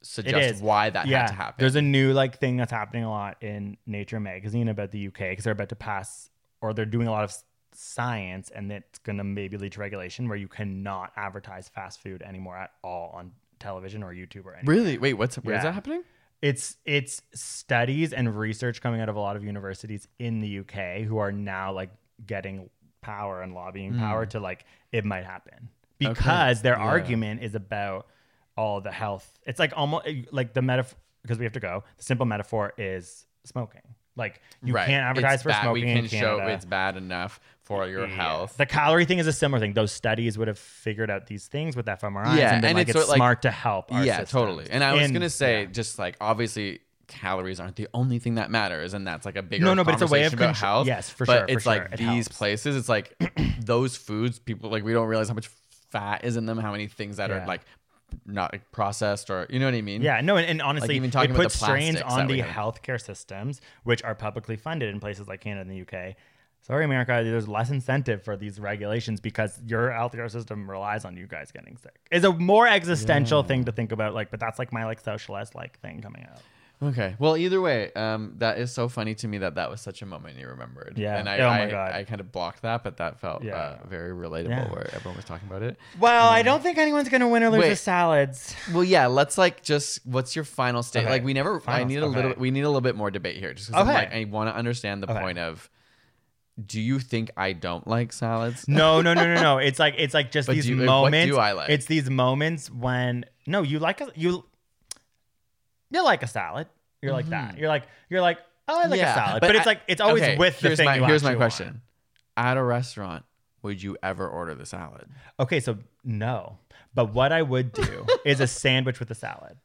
suggest why that yeah. had to happen. There's a new like thing that's happening a lot in Nature magazine about the UK because they're about to pass or they're doing a lot of science and it's going to maybe lead to regulation where you cannot advertise fast food anymore at all on television or YouTube or anything. really wait. What's where's Yeah. that happening? It's it's studies and research coming out of a lot of universities in the UK who are now like getting power and lobbying power to like it might happen because their Hmm. Yeah. argument is about all the health. It's like almost like the metaphor because we have to go. The simple metaphor is smoking. Like you Right. can't advertise It's for bad. smoking We can in Canada. show it's bad enough for your health. The calorie thing is a similar thing. Those studies would have figured out these things with fMRIs Yeah, and been and like it's it's, like- smart to help. Our yeah, systems. totally. And I was In- gonna say, yeah. just like obviously, calories aren't the only thing that matters, and that's like a bigger No, no, but it's a way of about health. yes, for but sure, for it's like It these helps. places. It's like those foods. People like we don't realize how much fat is in them. How many things that Yeah. are like not like, processed or you know what I mean? Yeah, no, and, and honestly, even talking it about puts the strains on the healthcare systems, which are publicly funded in places like Canada and the UK, Sorry, America. There's less incentive for these regulations because your healthcare system relies on you guys getting sick. Is a more existential thing to think about. Like, but that's like my like socialist like thing coming out. Okay. Well, either way, um, that is so funny to me that that was such a moment you remembered. Yeah. And I, Oh my I, God. I kind of blocked that, but that felt Yeah. uh, very relatable Yeah. where everyone was talking about it. Well, I don't think anyone's gonna win or lose Wait. with salads. Well, yeah. Let's like just. What's your final state? Okay. Like we never. I Finals, need a little. okay. We need a little bit more debate here, just because Okay. like, I want to understand the Okay. point of. Do you think I don't like salads? No, no, no, no, no. It's like it's like just But these do you- like, what moments. do I like? It's these moments when no, you like a you. You like a salad. You're like that. Mm-hmm. You're like you're like oh, I like a salad, but, it's I- like it's always okay, with the here's thing. My, you here's my actually question: want. At a restaurant, would you ever order the salad? Okay, so no, but what I would do is a sandwich with a salad,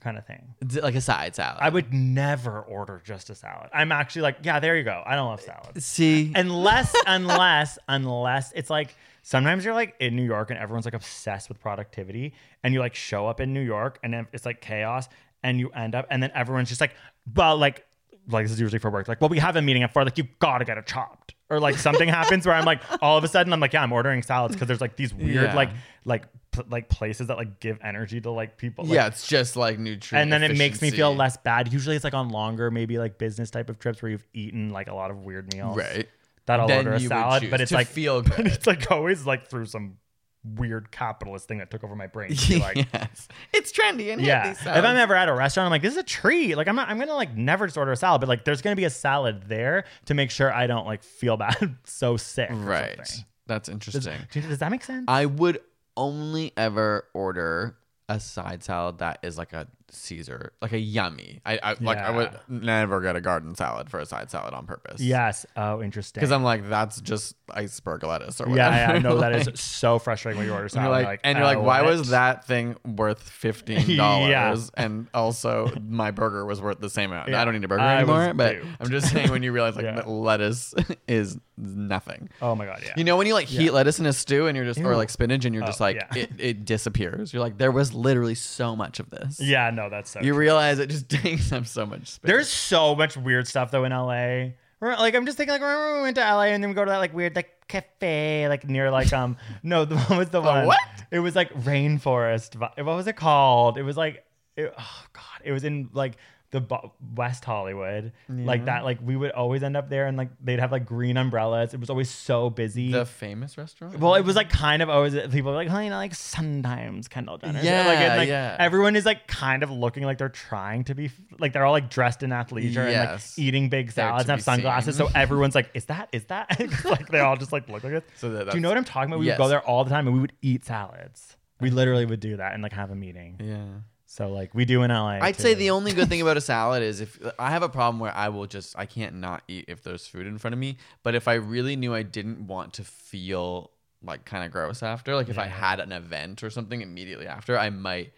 kind of thing. Like a side salad? I would never order just a salad. I'm actually like, yeah, there you go. I don't love salads. Uh, see. unless unless unless it's like sometimes you're like in New York and everyone's like obsessed with productivity and you like show up in New York and then it's like chaos and you end up and then everyone's just like but like like this is usually for work like well we have a meeting at four like you gotta get it chopped or like something happens where I'm like all of a sudden I'm like yeah I'm ordering salads because there's like these weird Yeah. like like p- like places that like give energy to like people like, yeah, it's just like nutrient. and then it makes me feel less bad. Usually it's like on longer, maybe like business type of trips where you've eaten like a lot of weird meals. Right. That I'll Then order a salad, but it's like feel but good. it's like always like through some weird capitalist thing that took over my brain. to be like, yes, it's trendy and yeah. If. I'm ever at a restaurant, I'm like, this is a treat. Like I'm not, I'm gonna like never just order a salad, but like there's gonna be a salad there to make sure I don't like feel bad, so sick. right. That's Does, interesting. does that make sense? I would only ever order a side salad that is like a Caesar, like a yummy. I, I like I would never get a garden salad for a side salad on purpose. yes. Oh, interesting. Because I'm like, that's just iceberg lettuce or whatever. yeah, yeah, I know that is so frustrating when you order And salad. you're like, and you're like, "Oh, why what?" was that thing worth fifteen dollars? Yeah. And also, my burger was worth the same amount. I don't need a burger I was anymore. But duped. I'm just saying, when you realize like Yeah. that lettuce is nothing. Oh my god, yeah. You know when you like heat lettuce in a stew and you're just or like spinach and you're just Oh, like yeah. it, it disappears. You're like there was literally so much of this. yeah, no, that's so You true. realize it just takes up so much space. There's so much weird stuff though in LA. Like I'm just thinking like remember when we went to LA and then we go to that like weird like cafe like near like um no the one was the one what? it was like rainforest what was it called it was like it, oh god it was in like the Bo- West Hollywood like that like we would always end up there and like they'd have like green umbrellas it was always so busy the famous restaurant. well, it was like kind of always people were like, oh, you know, like sometimes Kendall Jenner. Yeah, like, and, like yeah. everyone is like kind of looking like they're trying to be like they're all like dressed in athleisure and like eating big salads and have sunglasses. seen. So everyone's like, is that is that? like they all just like look like it. So that- do you know what I'm talking about? We would go there all the time and we would eat salads. We literally would do that and like have a meeting. yeah. So like we do in LA. I'd say the only good thing about a salad is if I have a problem where I will just I can't not eat if there's food in front of me. But if I really knew I didn't want to feel like kind of gross after, like if I had an event or something immediately after, I might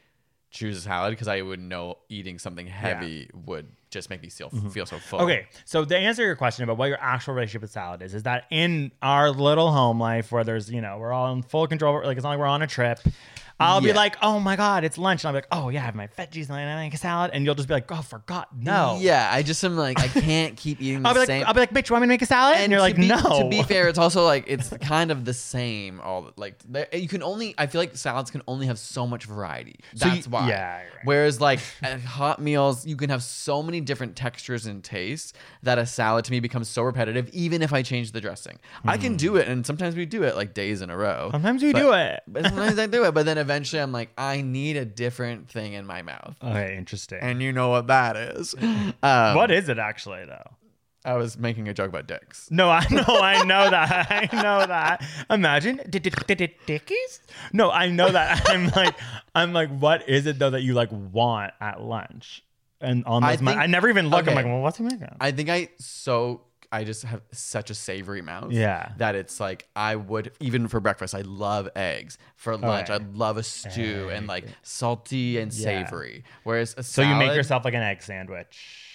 choose a salad because I would know eating something heavy would just make me feel mm-hmm. feel so full. Okay, so to answer your question about what your actual relationship with salad is, is that in our little home life where there's, you know, we're all in full control, like it's not like we're on a trip. I'll be like, oh my God, it's lunch. And I'll be like, oh yeah, I have my veggies and I make a salad. And you'll just be like, oh, forgot. No. Yeah, I just am like I can't keep eating I'll be like, same. I'll be like, bitch, you want me to make a salad? And, you're like, be- no. To be fair, it's also like it's kind of the same. All like you can only. I feel like salads can only have so much variety. So you- That's why. yeah, right. Whereas like hot meals, you can have so many different textures and tastes that a salad to me becomes so repetitive. Even if I change the dressing, I can do it, and sometimes we do it like days in a row. Hmm. Sometimes we But- do it. But sometimes I do it, but then eventually I'm like, I need a different thing in my mouth. Okay, interesting. And you know what that is. Um, what is it actually, though? I was making a joke about dicks. No, I know, I know that. I know that. Imagine dickies? No, I know that. I'm like, I'm like, what is it though that you like want at lunch? And on I those, mi- think- I never even look. I'm okay. like, well, what's he making? I think I so I just have such a savory mouth. Yeah. That it's like I would even for breakfast. I love eggs. For oh, lunch, Okay. I love a stew and like salty and Yeah. savory. Whereas a so you make yourself like an egg sandwich.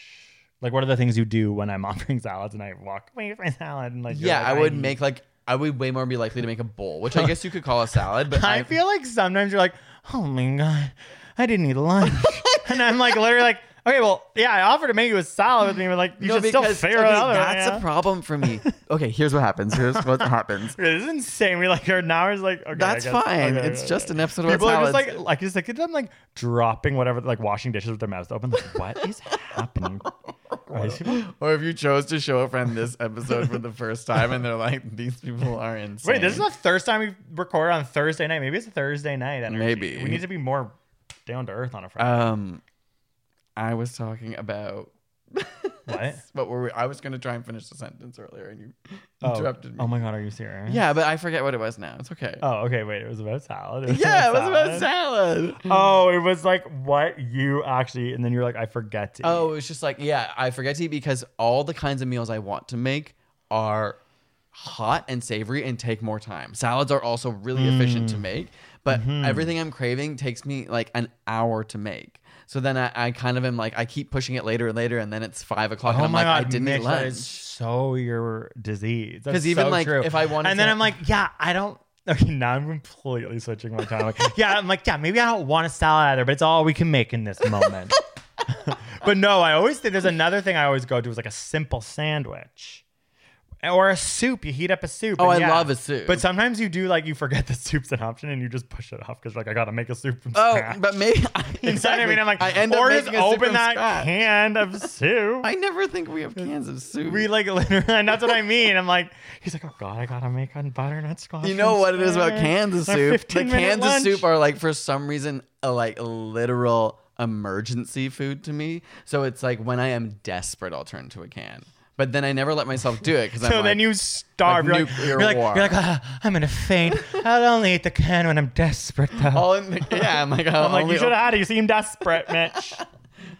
Like, what are the things you do when I'm offering salads and I walk away from my salad and like, Yeah, like, I would eat- make like I would way more be likely to make a bowl, which I guess you could call a salad. But I feel like sometimes you're like, oh my god, I didn't eat lunch, and I'm like literally like, Okay, well, yeah, I offered to make you a salad with me, but like you no, should still figure okay, it out. that's yeah? a problem for me. okay, here's what happens. Here's what happens. This is insane. We like are now is like okay, That's fine. okay, it's okay, just an episode of People are just like like just like them like dropping whatever like washing dishes with their mouths open. Like what is happening? Are these people- Or if you chose to show a friend this episode for the first time and they're like, these people are insane. Wait, this is the first time we recorded on Thursday night. Maybe it's a Thursday night. Energy. Maybe. we need to be more down to earth on a Friday. Um, I was talking about what? what were we? I was going to try and finish the sentence earlier, and you Oh, interrupted me. oh my god, are you serious? yeah, but I forget what it was now. It's okay. Oh, okay. Wait, it was about salad. It yeah, it was about salad. Oh, it was like what you actually, and then you're like, I forget to. Oh, it was just like, yeah, I forget to eat because all the kinds of meals I want to make are hot and savory and take more time. Salads are also really efficient Mm. to make, but Mm-hmm. everything I'm craving takes me like an hour to make. So then I, I kind of am like, I keep pushing it later and later, and then it's five o'clock, and Oh I'm like, god, I didn't Mitch, eat that lunch. is so your disease. 'Cause Because even, so like, true. if I wanted and then to- I'm like, yeah, I don't. Okay, now I'm completely switching my time. Like, yeah, I'm like, yeah, maybe I don't want a salad either, but it's all we can make in this moment. but no, I always think there's another thing I always go to is like a simple sandwich. Or a soup. You heat up a soup. Oh, I yeah. love a soup. But sometimes you do like you forget the soup's an option and you just push it off because like I gotta make a soup from Oh, scratch. but maybe You know what I mean? I'm like, I end up or just making a soup open that scratch. can of soup. I never think we have cans of soup. We like literally, and that's what I mean. I'm like, he's like, oh god, I gotta make a butternut squash. You know what it is about cans of soup? The 15 minute cans of soup are like for some reason a like literal emergency food to me. So it's like when I am desperate, I'll turn to a can. But then I never let myself do it because So I'm then like, you starve. like, nuclear you're like, war. you're like, "Ah, I'm gonna faint. I'll only eat the can when I'm desperate. Though. all in the, yeah, I'm like, I'm like, you should have had it. You seem desperate, Mitch.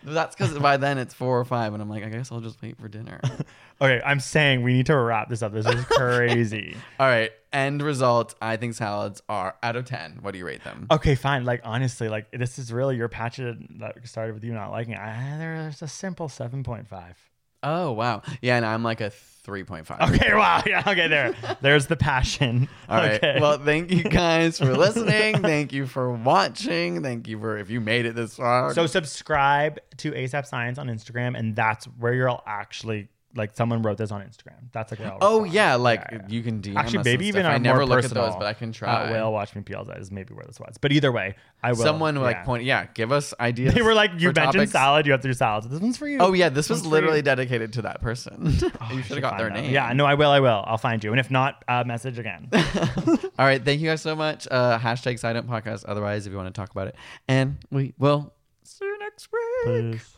That's because by then it's four or five, and I'm like, I guess I'll just wait for dinner. okay, I'm saying we need to wrap this up. This is crazy. all right, end result. I think salads are out of ten. What do you rate them? Okay, fine. Like honestly, like this is really your patch that started with you not liking it. I, there's a simple seven point five. Oh wow, yeah, and I'm like a three point five. Okay, wow. Yeah, okay, there. There's the passion. All right. Okay. Well, thank you guys for listening. thank you for watching. Thank you for if you made it this far. so subscribe to ASAP Science on Instagram, and that's where you'll actually like someone wrote this on Instagram. That's like where oh respond. yeah, like Yeah, yeah. you can DM Actually, us maybe even. I never look personal, at those, but I can try. Uh, whale watch me peels is maybe where this was. But either way, I will. Someone like yeah. point. Yeah, give us ideas. They were like, you mentioned topics. salad, you have to do salads. This one's for you. Oh yeah, this was for you. literally dedicated to that person. oh, you should have got their them. name. Yeah, no, I will. I will. I'll find you. And if not, uh, message again. All right. Thank you guys so much. Uh, hashtag silent podcast. Otherwise, if you want to talk about it, and we will see you next week. Peace.